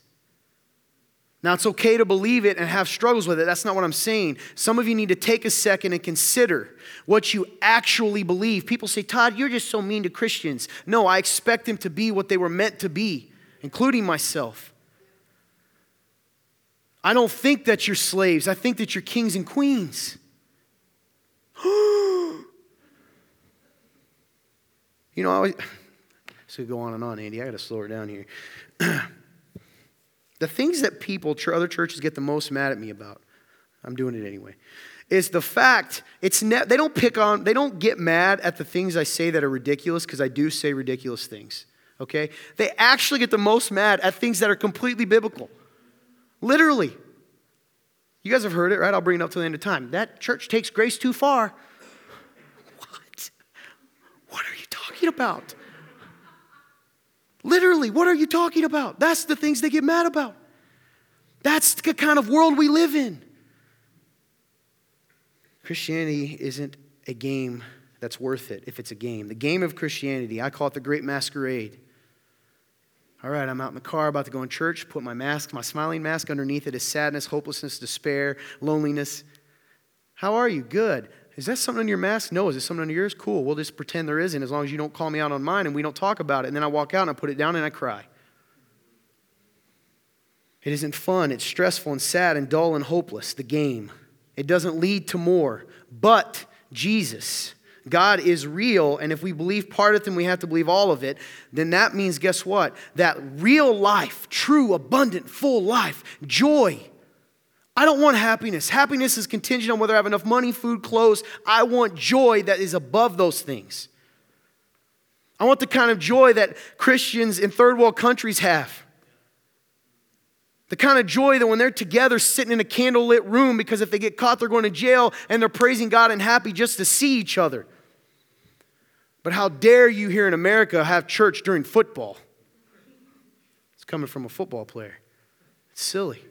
Now, it's okay to believe it and have struggles with it. That's not what I'm saying. Some of you need to take a second and consider what you actually believe. People say, Todd, you're just so mean to Christians. No, I expect them to be what they were meant to be, including myself. I don't think that you're slaves, I think that you're kings and queens. you know, I always, this could go on and on, Andy. I got to slow her down here. The things that people, other churches get the most mad at me about, I'm doing it anyway, is the fact it's ne- they don't pick on, they don't get mad at the things I say that are ridiculous because I do say ridiculous things. Okay? They actually get the most mad at things that are completely biblical. Literally. You guys have heard it, right? I'll bring it up till the end of time. That church takes grace too far. What? What are you talking about? Literally, what are you talking about? That's the things they get mad about. That's the kind of world we live in. Christianity isn't a game that's worth it if it's a game. The game of Christianity, I call it the great masquerade. All right, I'm out in the car about to go in church, put my mask, my smiling mask underneath it is sadness, hopelessness, despair, loneliness. How are you? Good. Is that something on your mask? No. Is it something under yours? Cool. We'll just pretend there isn't as long as you don't call me out on mine and we don't talk about it. And then I walk out and I put it down and I cry. It isn't fun. It's stressful and sad and dull and hopeless, the game. It doesn't lead to more. But Jesus, God is real, and if we believe part of it, then we have to believe all of it, then that means, guess what? That real life, true, abundant, full life, joy. I don't want happiness. Happiness is contingent on whether I have enough money, food, clothes. I want joy that is above those things. I want the kind of joy that Christians in third world countries have. The kind of joy that when they're together sitting in a candlelit room, because if they get caught, they're going to jail and they're praising God and happy just to see each other. But how dare you here in America have church during football? It's coming from a football player. It's silly.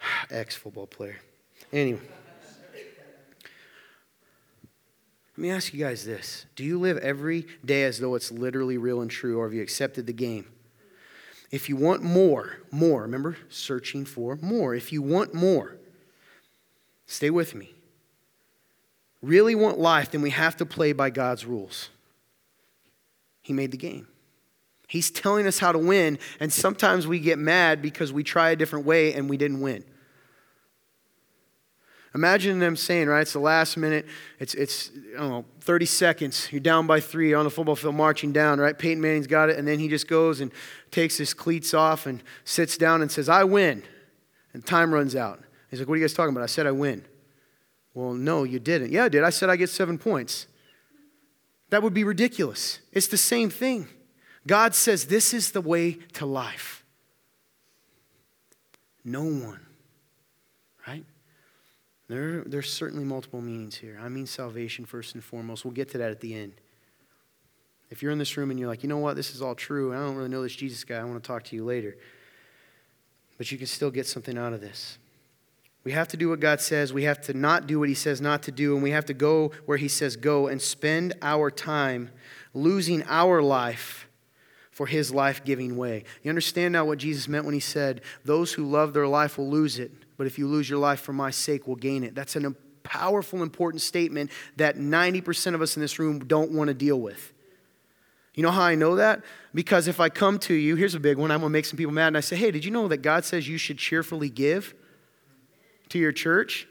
Ex football player. Anyway. Let me ask you guys this Do you live every day as though it's literally real and true, or have you accepted the game? If you want more, more, remember, searching for more. If you want more, stay with me. Really want life, then we have to play by God's rules. He made the game. He's telling us how to win, and sometimes we get mad because we try a different way and we didn't win. Imagine them saying, right, it's the last minute, it's, it's I don't know, 30 seconds, you're down by three, on the football field marching down, right? Peyton Manning's got it, and then he just goes and takes his cleats off and sits down and says, I win. And time runs out. He's like, What are you guys talking about? I said I win. Well, no, you didn't. Yeah, I did. I said I get seven points. That would be ridiculous. It's the same thing. God says this is the way to life. No one right? there, there's certainly multiple meanings here. I mean salvation first and foremost. We'll get to that at the end. If you're in this room and you're like, you know what, this is all true, I don't really know this Jesus guy, I want to talk to you later. But you can still get something out of this. We have to do what God says. We have to not do what He says not to do. And we have to go where He says go and spend our time losing our life for His life giving way. You understand now what Jesus meant when He said, Those who love their life will lose it but if you lose your life for my sake, we'll gain it. That's a powerful, important statement that 90% of us in this room don't want to deal with. You know how I know that? Because if I come to you, here's a big one, I'm going to make some people mad, and I say, hey, did you know that God says you should cheerfully give to your church?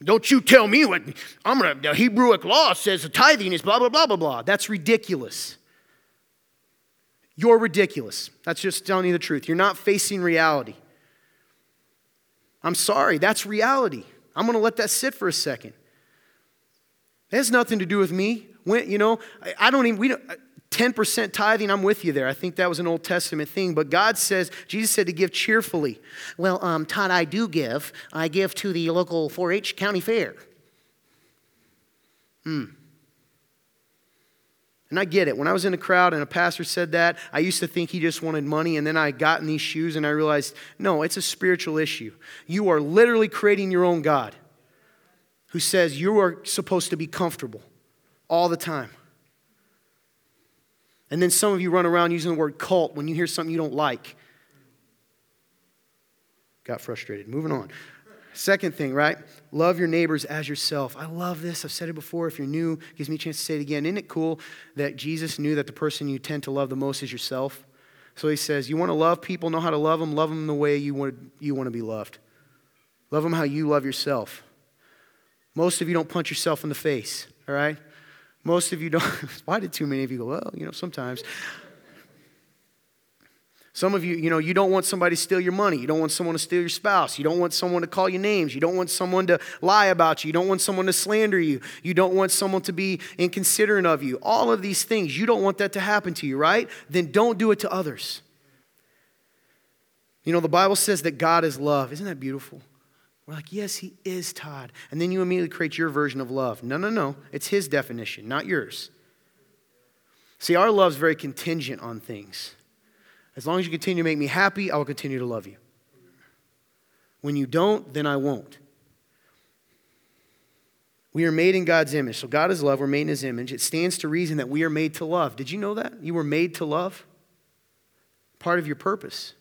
Don't you tell me what I'm gonna the Hebrewic law says the tithing is blah blah blah blah blah. That's ridiculous. You're ridiculous. That's just telling you the truth. You're not facing reality. I'm sorry, that's reality. I'm going to let that sit for a second. It has nothing to do with me. When, you know, I, I don't even, we don't, 10% tithing, I'm with you there. I think that was an Old Testament thing. But God says, Jesus said to give cheerfully. Well, um, Todd, I do give. I give to the local 4 H county fair. Hmm. And I get it. When I was in a crowd and a pastor said that, I used to think he just wanted money. And then I got in these shoes and I realized, no, it's a spiritual issue. You are literally creating your own God who says you are supposed to be comfortable all the time. And then some of you run around using the word cult when you hear something you don't like. Got frustrated. Moving on. Second thing, right? Love your neighbors as yourself. I love this. I've said it before. If you're new, gives me a chance to say it again. Isn't it cool that Jesus knew that the person you tend to love the most is yourself? So he says, You want to love people, know how to love them, love them the way you want, you want to be loved. Love them how you love yourself. Most of you don't punch yourself in the face, all right? Most of you don't. Why did too many of you go, Well, you know, sometimes. Some of you, you know, you don't want somebody to steal your money. You don't want someone to steal your spouse. You don't want someone to call you names. You don't want someone to lie about you. You don't want someone to slander you. You don't want someone to be inconsiderate of you. All of these things, you don't want that to happen to you, right? Then don't do it to others. You know, the Bible says that God is love. Isn't that beautiful? We're like, yes, he is, Todd. And then you immediately create your version of love. No, no, no. It's his definition, not yours. See, our love's very contingent on things. As long as you continue to make me happy, I will continue to love you. When you don't, then I won't. We are made in God's image. So God is love. We're made in his image. It stands to reason that we are made to love. Did you know that? You were made to love? Part of your purpose.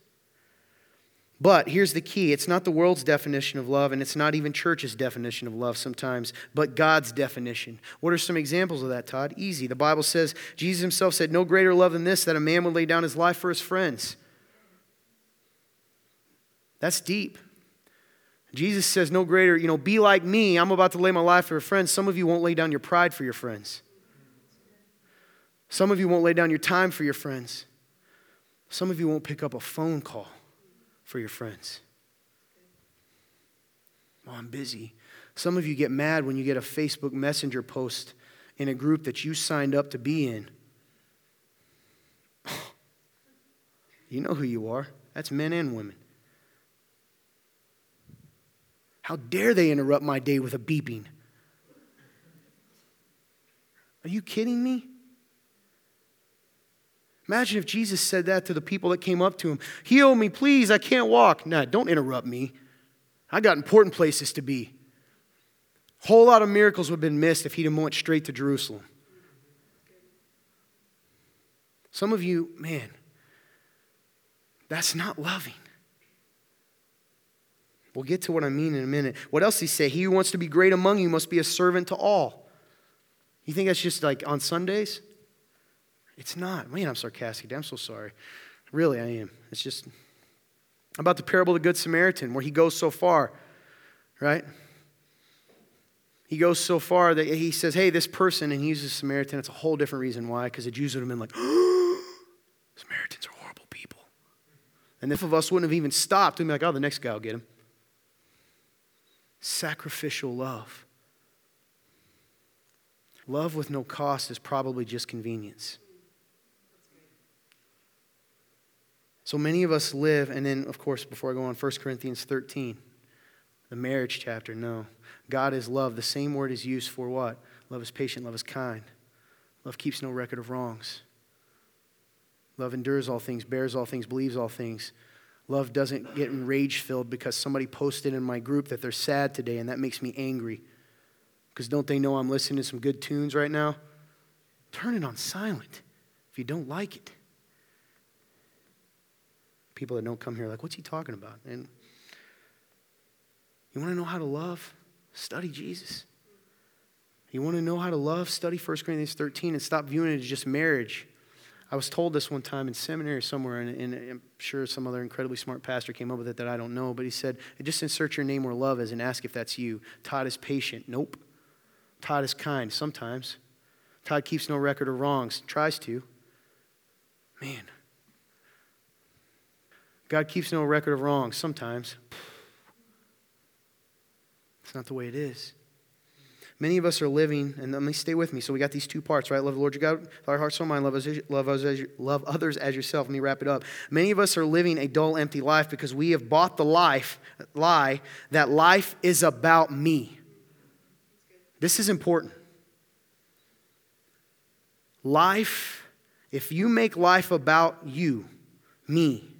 But here's the key it's not the world's definition of love, and it's not even church's definition of love sometimes, but God's definition. What are some examples of that, Todd? Easy. The Bible says, Jesus himself said, No greater love than this, that a man would lay down his life for his friends. That's deep. Jesus says, No greater, you know, be like me. I'm about to lay my life for a friend. Some of you won't lay down your pride for your friends. Some of you won't lay down your time for your friends. Some of you won't pick up a phone call for your friends. Well, I'm busy. Some of you get mad when you get a Facebook Messenger post in a group that you signed up to be in. You know who you are. That's men and women. How dare they interrupt my day with a beeping? Are you kidding me? Imagine if Jesus said that to the people that came up to him Heal me, please, I can't walk. Nah, don't interrupt me. I got important places to be. A Whole lot of miracles would have been missed if he'd have went straight to Jerusalem. Some of you, man, that's not loving. We'll get to what I mean in a minute. What else he say? He who wants to be great among you must be a servant to all. You think that's just like on Sundays? It's not. Man, I'm sarcastic. I'm so sorry. Really, I am. It's just about the parable of the Good Samaritan, where he goes so far, right? He goes so far that he says, hey, this person, and he uses Samaritan. It's a whole different reason why, because the Jews would have been like, Samaritans are horrible people. And if of us wouldn't have even stopped, we'd be like, oh, the next guy will get him. Sacrificial love. Love with no cost is probably just convenience. So many of us live, and then, of course, before I go on, 1 Corinthians 13, the marriage chapter. No. God is love. The same word is used for what? Love is patient, love is kind. Love keeps no record of wrongs. Love endures all things, bears all things, believes all things. Love doesn't get rage filled because somebody posted in my group that they're sad today, and that makes me angry. Because don't they know I'm listening to some good tunes right now? Turn it on silent if you don't like it people that don't come here like, what's he talking about? And you want to know how to love? Study Jesus. You want to know how to love? Study 1 Corinthians 13 and stop viewing it as just marriage. I was told this one time in seminary somewhere, and, and, I'm sure some other incredibly smart pastor came up with it that I don't know, but he said, just insert your name where love is and ask if that's you. Todd is patient. Nope. Todd is kind sometimes. Todd keeps no record of wrongs, tries to. Man, God keeps no record of wrongs sometimes. It's not the way it is. Many of us are living, and let me stay with me. So we got these two parts, right? Love the Lord your God with our heart, soul, mind. Love, others, love, others, love others as yourself. Let me wrap it up. Many of us are living a dull, empty life because we have bought the life lie that life is about me. This is important. Life, if you make life about you, me,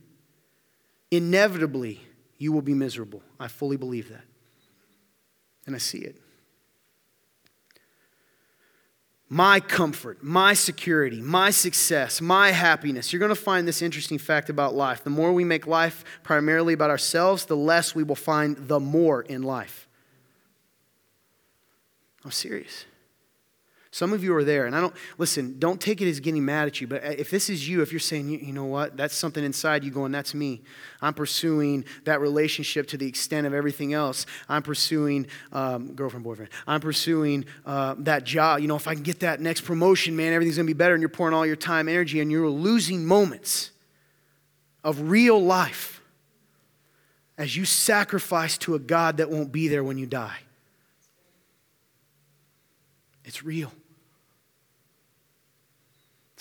inevitably you will be miserable. I fully believe that. And I see it. My comfort, my security, my success, my happiness. You're going to find this interesting fact about life. The more we make life primarily about ourselves, the less we will find the more in life. I'm serious. Some of you are there, and I don't, listen, don't take it as getting mad at you, but if this is you, if you're saying, you, you know what, that's something inside you going, that's me. I'm pursuing that relationship to the extent of everything else. I'm pursuing um, girlfriend, boyfriend. I'm pursuing uh, that job. You know, if I can get that next promotion, man, everything's going to be better, and you're pouring all your time, energy, and you're losing moments of real life as you sacrifice to a God that won't be there when you die. It's real.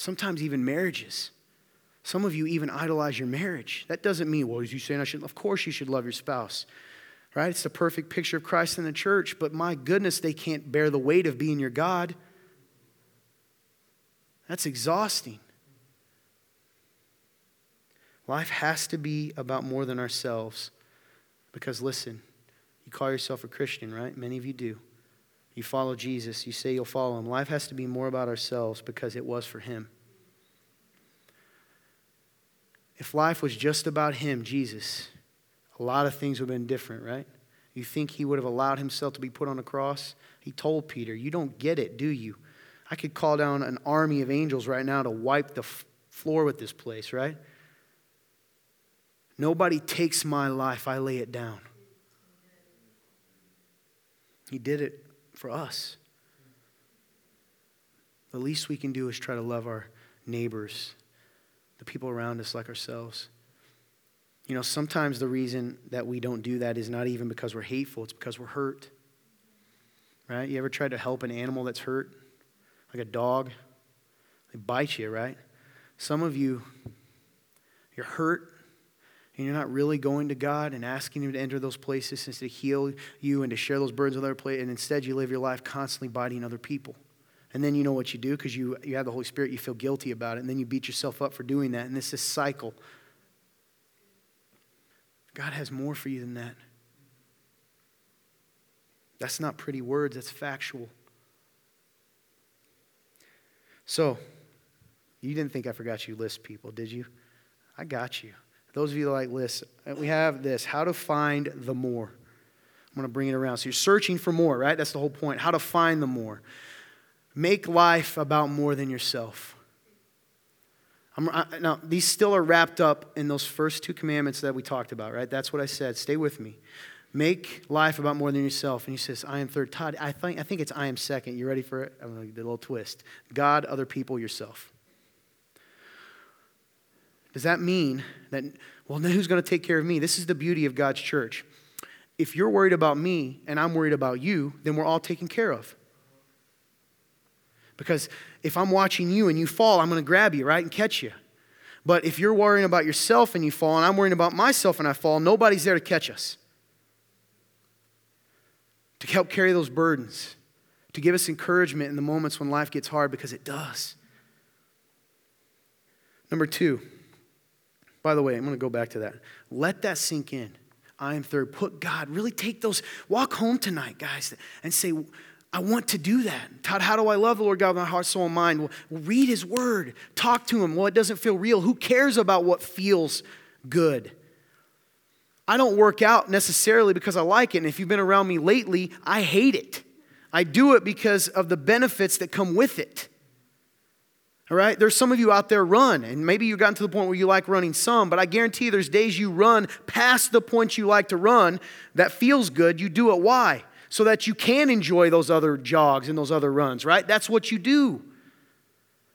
Sometimes even marriages. Some of you even idolize your marriage. That doesn't mean, well, is you saying I should? Of course you should love your spouse, right? It's the perfect picture of Christ in the church, but my goodness, they can't bear the weight of being your God. That's exhausting. Life has to be about more than ourselves. Because listen, you call yourself a Christian, right? Many of you do. You follow Jesus, you say you'll follow him. Life has to be more about ourselves because it was for him. If life was just about him, Jesus, a lot of things would have been different, right? You think he would have allowed himself to be put on a cross? He told Peter, You don't get it, do you? I could call down an army of angels right now to wipe the f- floor with this place, right? Nobody takes my life, I lay it down. He did it for us. The least we can do is try to love our neighbors, the people around us like ourselves. You know, sometimes the reason that we don't do that is not even because we're hateful, it's because we're hurt. Right? You ever tried to help an animal that's hurt? Like a dog? They bite you, right? Some of you, you're hurt and you're not really going to God and asking Him to enter those places and to heal you and to share those burdens with other people, and instead you live your life constantly biting other people. And then you know what you do because you, you have the Holy Spirit, you feel guilty about it, and then you beat yourself up for doing that. And this is cycle. God has more for you than that. That's not pretty words, that's factual. So, you didn't think I forgot you list people, did you? I got you. Those of you that like lists, uh, we have this how to find the more. I'm going to bring it around. So you're searching for more, right? That's the whole point. How to find the more. Make life about more than yourself. I, now, these still are wrapped up in those first two commandments that we talked about, right? That's what I said. Stay with me. Make life about more than yourself. And he says, I am third. Todd, I think, I think it's I am second. You ready for it? I'm going to do a little twist. God, other people, yourself. Does that mean that, well, then who's going to take care of me? This is the beauty of God's church. If you're worried about me and I'm worried about you, then we're all taken care of. Because if I'm watching you and you fall, I'm going to grab you, right, and catch you. But if you're worrying about yourself and you fall, and I'm worrying about myself and I fall, nobody's there to catch us. To help carry those burdens, to give us encouragement in the moments when life gets hard, because it does. Number two, by the way, I'm going to go back to that. Let that sink in. I am third. Put God, really take those, walk home tonight, guys, and say, I want to do that. Todd, how do I love the Lord God with my heart, soul, and mind? Well, read His Word. Talk to Him. Well, it doesn't feel real. Who cares about what feels good? I don't work out necessarily because I like it. And if you've been around me lately, I hate it. I do it because of the benefits that come with it. All right? There's some of you out there run, and maybe you've gotten to the point where you like running some, but I guarantee there's days you run past the point you like to run that feels good. You do it. Why? So that you can enjoy those other jogs and those other runs, right? That's what you do.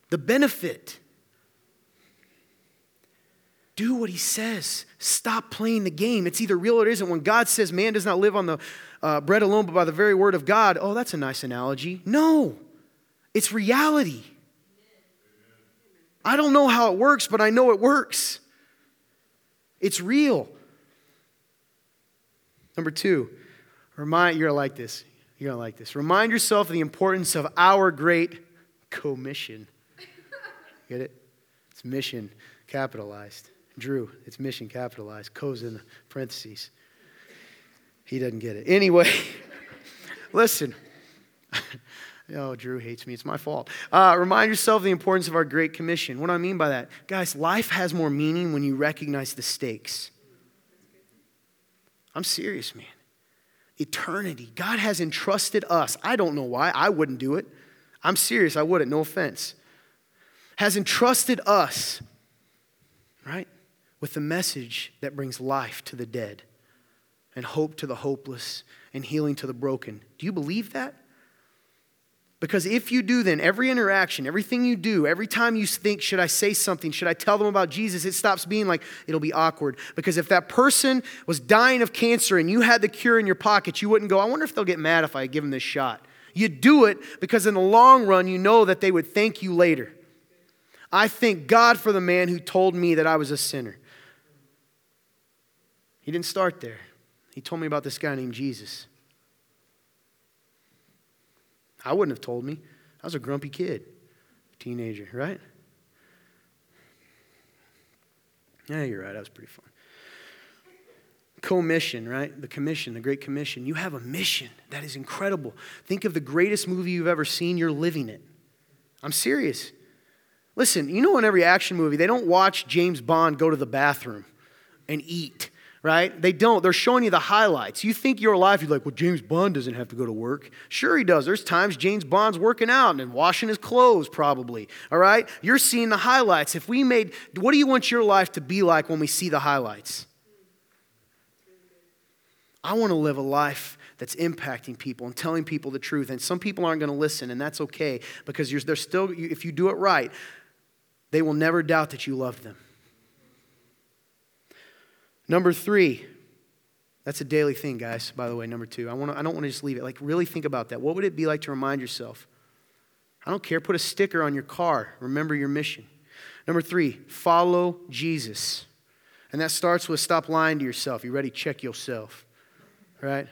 The benefit. Do what he says. Stop playing the game. It's either real or it isn't. When God says man does not live on the uh, bread alone, but by the very word of God, oh, that's a nice analogy. No, it's reality. I don't know how it works, but I know it works. It's real. Number two, remind you're like this. You're gonna like this. Remind yourself of the importance of our great commission. Get it? It's mission capitalized. Drew, it's mission capitalized. Co's in the parentheses. He doesn't get it. Anyway, listen. Oh, Drew hates me. It's my fault. Uh, remind yourself of the importance of our Great Commission. What do I mean by that? Guys, life has more meaning when you recognize the stakes. I'm serious, man. Eternity. God has entrusted us. I don't know why. I wouldn't do it. I'm serious. I wouldn't. No offense. Has entrusted us, right, with the message that brings life to the dead and hope to the hopeless and healing to the broken. Do you believe that? Because if you do, then every interaction, everything you do, every time you think, should I say something? Should I tell them about Jesus? It stops being like, it'll be awkward. Because if that person was dying of cancer and you had the cure in your pocket, you wouldn't go, I wonder if they'll get mad if I give them this shot. You do it because in the long run, you know that they would thank you later. I thank God for the man who told me that I was a sinner. He didn't start there, he told me about this guy named Jesus. I wouldn't have told me. I was a grumpy kid, teenager, right? Yeah, you're right. That was pretty fun. commission, right? The commission, the Great Commission. You have a mission that is incredible. Think of the greatest movie you've ever seen, you're living it. I'm serious. Listen, you know, in every action movie, they don't watch James Bond go to the bathroom and eat, right? They don't. They're showing you the highlights. You think your life, you're like, well, James Bond doesn't have to go to work. Sure, he does. There's times James Bond's working out and washing his clothes, probably, all right? You're seeing the highlights. If we made, what do you want your life to be like when we see the highlights? I want to live a life that's impacting people and telling people the truth. And some people aren't going to listen, and that's okay because they're still, if you do it right, they will never doubt that you love them. Number three, that's a daily thing, guys, by the way, number two. I, wanna, I don't want to just leave it. Like, really think about that. What would it be like to remind yourself? I don't care. Put a sticker on your car. Remember your mission. Number three, follow Jesus. And that starts with stop lying to yourself. You ready? Check yourself right?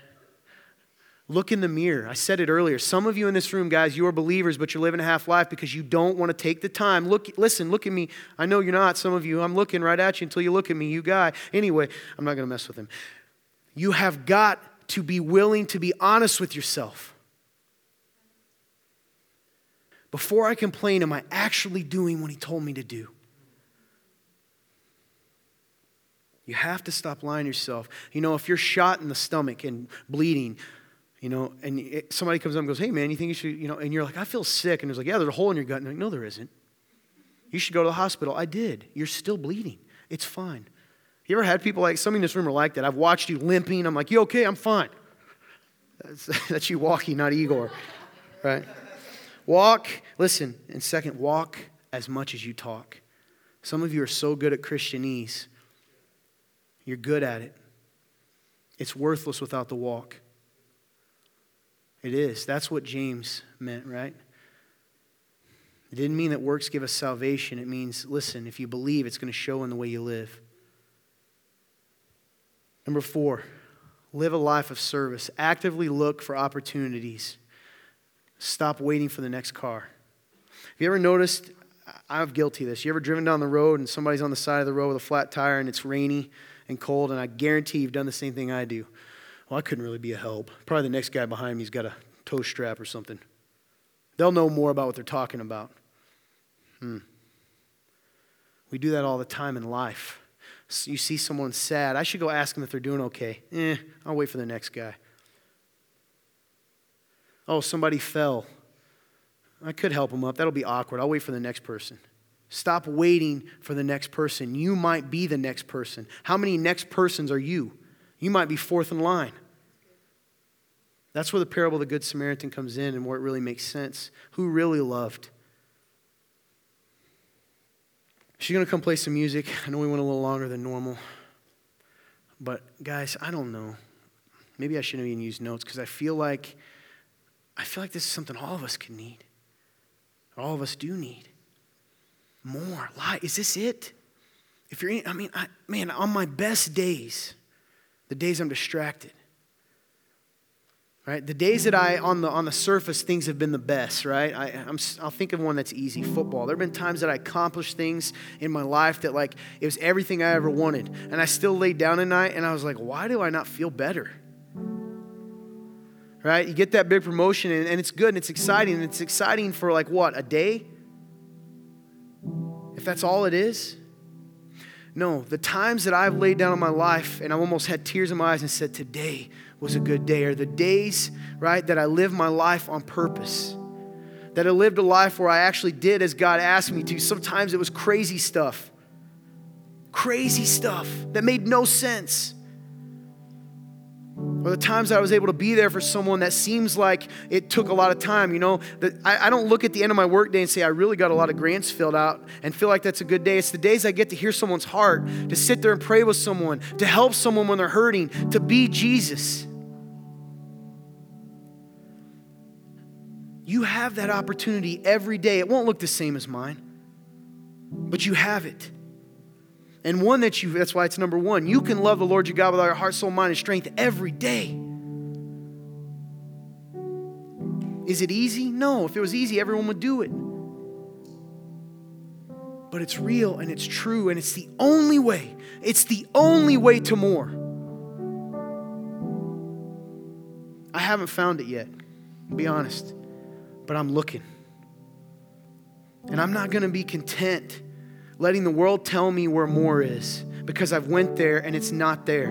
Look in the mirror. I said it earlier. Some of you in this room, guys, you are believers, but you're living a half life because you don't want to take the time. Look, listen, look at me. I know you're not. Some of you, I'm looking right at you until you look at me, you guy. Anyway, I'm not going to mess with him. You have got to be willing to be honest with yourself. Before I complain, am I actually doing what he told me to do? You have to stop lying to yourself. You know, if you're shot in the stomach and bleeding, you know, and it, somebody comes up and goes, hey, man, you think you should, you know, and you're like, I feel sick. And there's like, yeah, there's a hole in your gut. And like, no, there isn't. You should go to the hospital. I did. You're still bleeding. It's fine. You ever had people like, some in this room are like that. I've watched you limping. I'm like, you okay? I'm fine. That's, that's you walking, not Igor, right? Walk, listen, and second, walk as much as you talk. Some of you are so good at Christianese you're good at it. It's worthless without the walk. It is. That's what James meant, right? It didn't mean that works give us salvation. It means, listen, if you believe, it's going to show in the way you live. Number four, live a life of service. Actively look for opportunities. Stop waiting for the next car. Have you ever noticed? I'm guilty of this. You ever driven down the road and somebody's on the side of the road with a flat tire and it's rainy and cold, and I guarantee you've done the same thing I do. Well, I couldn't really be a help. Probably the next guy behind me's got a tow strap or something. They'll know more about what they're talking about. Hmm. We do that all the time in life. So you see someone sad, I should go ask them if they're doing okay. Eh, I'll wait for the next guy. Oh, somebody fell. I could help them up. That'll be awkward. I'll wait for the next person. Stop waiting for the next person. You might be the next person. How many next persons are you? You might be fourth in line. That's where the parable of the Good Samaritan comes in and where it really makes sense. Who really loved? She's going to come play some music. I know we went a little longer than normal. But guys, I don't know. Maybe I shouldn't even use notes because I feel like I feel like this is something all of us can need. All of us do need more. Lie. Is this it? If you're, in, I mean, I, man, on my best days, the days I'm distracted, right? The days that I, on the, on the surface, things have been the best, right? I, I'm, I'll think of one that's easy football. There have been times that I accomplished things in my life that, like, it was everything I ever wanted. And I still laid down at night and I was like, why do I not feel better? Right? You get that big promotion and, and it's good and it's exciting. And it's exciting for, like, what, a day? if that's all it is? No, the times that I've laid down in my life and I've almost had tears in my eyes and said, Today was a good day, are the days, right, that I lived my life on purpose. That I lived a life where I actually did as God asked me to. Sometimes it was crazy stuff. Crazy stuff that made no sense. Or the times I was able to be there for someone that seems like it took a lot of time. You know, that I, I, don't look at the end of my workday and say, I really got a lot of grants filled out and feel like that's a good day. It's the days I get to hear someone's heart, to sit there and pray with someone, to help someone when they're hurting, to be Jesus. You have that opportunity every day. It won't look the same as mine, but you have it and one that you that's why it's number one. You can love the lord your god with all your heart soul mind and strength every day. Is it easy? No. If it was easy everyone would do it. But it's real and it's true and it's the only way. It's the only way to more. I haven't found it yet be honest but i'm looking. And i'm not going to be content letting the world tell me where more is because I've went there and it's not there.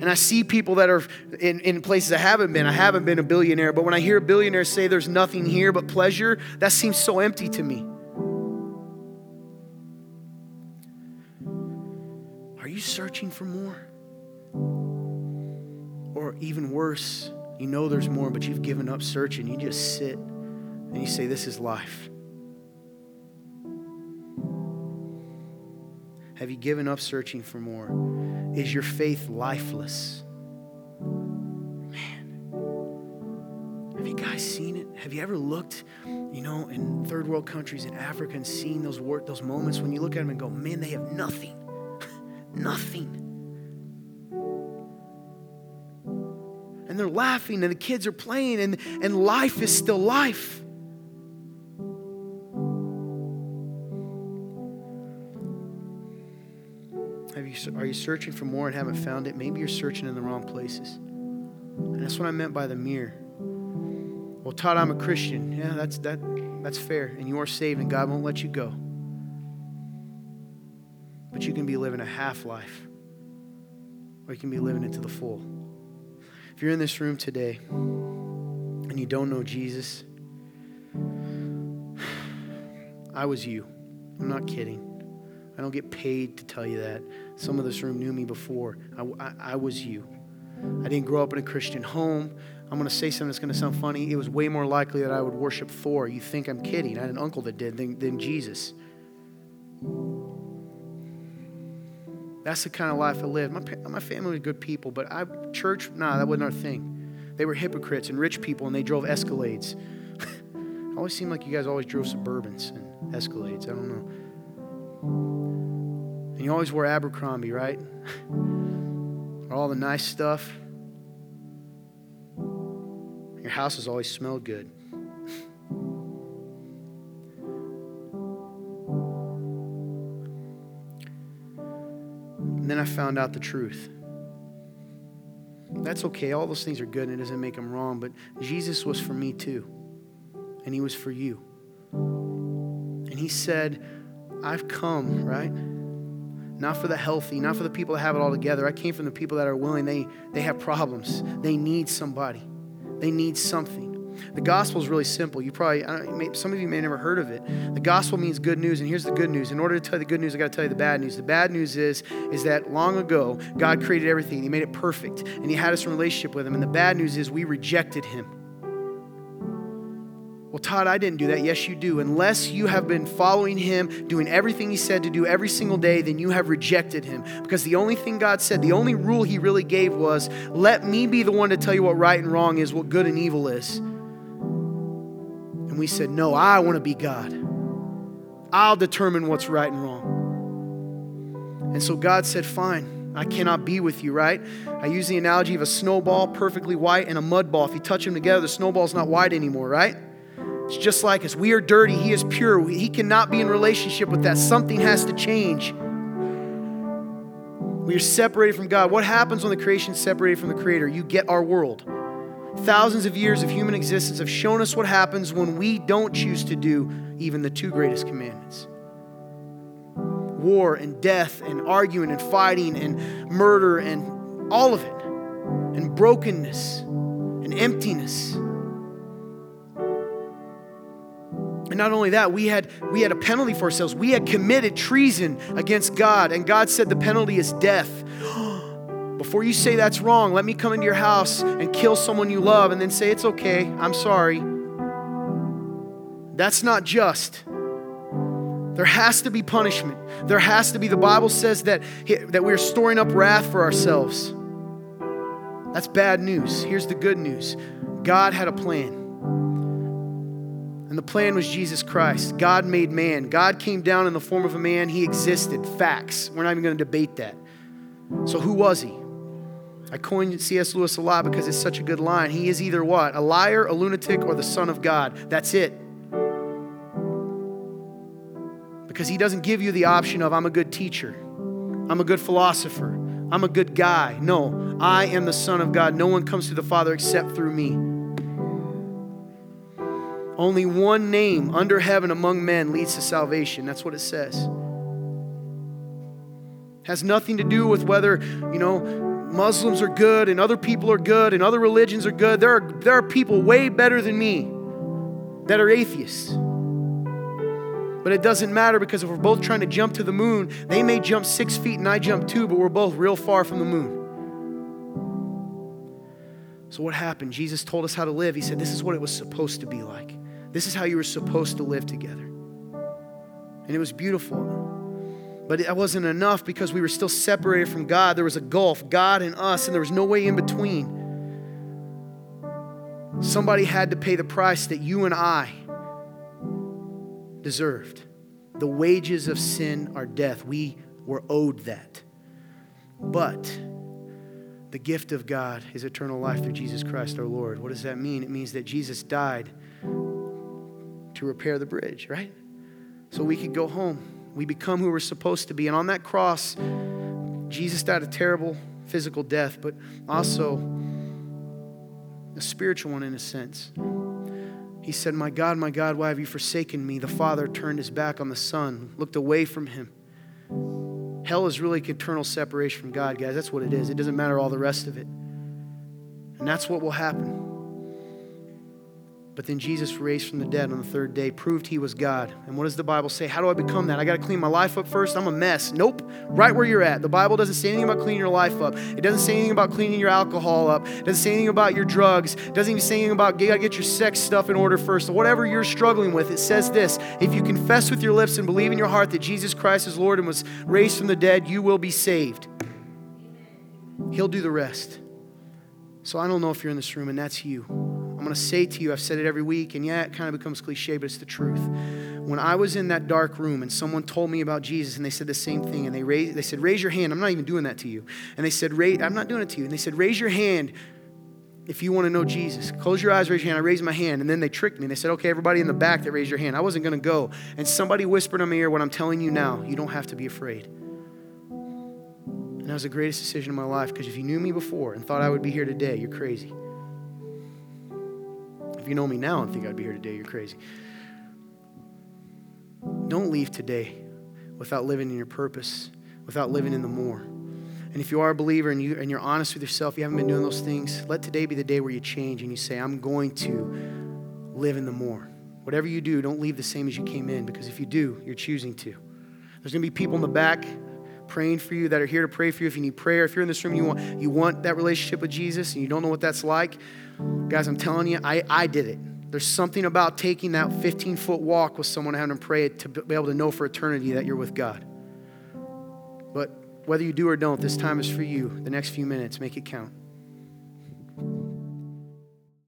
And I see people that are in, in places I haven't been. I haven't been a billionaire, but when I hear a billionaire say there's nothing here but pleasure, that seems so empty to me. Are you searching for more? Or even worse, you know there's more, but you've given up searching. You just sit and you say, This is life. Have you given up searching for more? Is your faith lifeless? Man, have you guys seen it? Have you ever looked, you know, in third world countries in Africa and seen those wor- those moments when you look at them and go, man, they have nothing, nothing. And they're laughing and the kids are playing and, and life is still life. Are you searching for more and haven't found it? Maybe you're searching in the wrong places. And that's what I meant by the mirror. Well, Todd, I'm a Christian. Yeah, that's, that, that's fair. And you are saved, and God won't let you go. But you can be living a half life, or you can be living it to the full. If you're in this room today and you don't know Jesus, I was you. I'm not kidding. I don't get paid to tell you that. Some of this room knew me before. I, I, I was you. I didn't grow up in a Christian home. I'm going to say something that's going to sound funny. It was way more likely that I would worship Thor. You think I'm kidding. I had an uncle that did than, than Jesus. That's the kind of life I lived. My, my family was good people, but I, church, nah, that wasn't our thing. They were hypocrites and rich people, and they drove Escalades. always seemed like you guys always drove Suburbans and Escalades. I don't know. And you always wore Abercrombie, right? all the nice stuff. Your house has always smelled good. And then I found out the truth. That's okay. All those things are good and it doesn't make them wrong, but Jesus was for me too. And he was for you. And he said, I've come, right? Not for the healthy, not for the people that have it all together. I came from the people that are willing. They, they have problems. They need somebody, they need something. The gospel is really simple. You probably, some of you may never heard of it. The gospel means good news, and here's the good news. In order to tell you the good news, I got to tell you the bad news. The bad news is, is that long ago, God created everything. He made it perfect, and He had us in relationship with Him. And the bad news is we rejected Him. Todd, I didn't do that. Yes, you do. Unless you have been following him, doing everything he said to do every single day, then you have rejected him. Because the only thing God said, the only rule he really gave was, let me be the one to tell you what right and wrong is, what good and evil is. And we said, no, I want to be God. I'll determine what's right and wrong. And so God said, fine. I cannot be with you, right? I use the analogy of a snowball, perfectly white, and a mud ball. If you touch them together, the snowball's not white anymore, right? It's just like us. We are dirty. He is pure. He cannot be in relationship with that. Something has to change. We are separated from God. What happens when the creation is separated from the Creator? You get our world. Thousands of years of human existence have shown us what happens when we don't choose to do even the two greatest commandments war and death and arguing and fighting and murder and all of it, and brokenness and emptiness. And not only that, we had, we had a penalty for ourselves. We had committed treason against God, and God said the penalty is death. Before you say that's wrong, let me come into your house and kill someone you love and then say, It's okay, I'm sorry. That's not just. There has to be punishment. There has to be, the Bible says that, that we're storing up wrath for ourselves. That's bad news. Here's the good news God had a plan. And the plan was Jesus Christ. God made man. God came down in the form of a man. He existed. Facts. We're not even going to debate that. So, who was he? I coined C.S. Lewis a lot because it's such a good line. He is either what? A liar, a lunatic, or the Son of God. That's it. Because he doesn't give you the option of, I'm a good teacher, I'm a good philosopher, I'm a good guy. No, I am the Son of God. No one comes to the Father except through me. Only one name under heaven among men leads to salvation. That's what it says. Has nothing to do with whether, you know, Muslims are good and other people are good and other religions are good. There are, there are people way better than me that are atheists. But it doesn't matter because if we're both trying to jump to the moon, they may jump six feet and I jump two, but we're both real far from the moon. So, what happened? Jesus told us how to live. He said, This is what it was supposed to be like. This is how you were supposed to live together. And it was beautiful. But it wasn't enough because we were still separated from God. There was a gulf, God and us, and there was no way in between. Somebody had to pay the price that you and I deserved. The wages of sin are death. We were owed that. But the gift of God is eternal life through Jesus Christ our Lord. What does that mean? It means that Jesus died to repair the bridge, right? So we could go home. We become who we're supposed to be. And on that cross, Jesus died a terrible physical death, but also a spiritual one in a sense. He said, My God, my God, why have you forsaken me? The Father turned his back on the Son, looked away from him. Hell is really eternal separation from God, guys. That's what it is. It doesn't matter all the rest of it. And that's what will happen. But then Jesus raised from the dead on the third day, proved he was God. And what does the Bible say? How do I become that? I got to clean my life up first. I'm a mess. Nope. Right where you're at. The Bible doesn't say anything about cleaning your life up. It doesn't say anything about cleaning your alcohol up. It doesn't say anything about your drugs. It doesn't even say anything about you got to get your sex stuff in order first. Whatever you're struggling with, it says this If you confess with your lips and believe in your heart that Jesus Christ is Lord and was raised from the dead, you will be saved. He'll do the rest. So I don't know if you're in this room and that's you. I'm going to say to you, I've said it every week, and yeah, it kind of becomes cliche, but it's the truth. When I was in that dark room and someone told me about Jesus and they said the same thing, and they, raised, they said, Raise your hand. I'm not even doing that to you. And they said, I'm not doing it to you. And they said, Raise your hand if you want to know Jesus. Close your eyes, raise your hand. I raised my hand. And then they tricked me. They said, Okay, everybody in the back that raised your hand. I wasn't going to go. And somebody whispered in my ear what I'm telling you now. You don't have to be afraid. And that was the greatest decision of my life because if you knew me before and thought I would be here today, you're crazy. If you know me now and think I'd be here today, you're crazy. Don't leave today without living in your purpose, without living in the more. And if you are a believer and, you, and you're honest with yourself, you haven't been doing those things, let today be the day where you change and you say, I'm going to live in the more. Whatever you do, don't leave the same as you came in because if you do, you're choosing to. There's going to be people in the back praying for you that are here to pray for you if you need prayer. If you're in this room, you want, you want that relationship with Jesus and you don't know what that's like, Guys, I'm telling you, I, I did it. There's something about taking that 15 foot walk with someone and having them pray to be able to know for eternity that you're with God. But whether you do or don't, this time is for you. The next few minutes, make it count.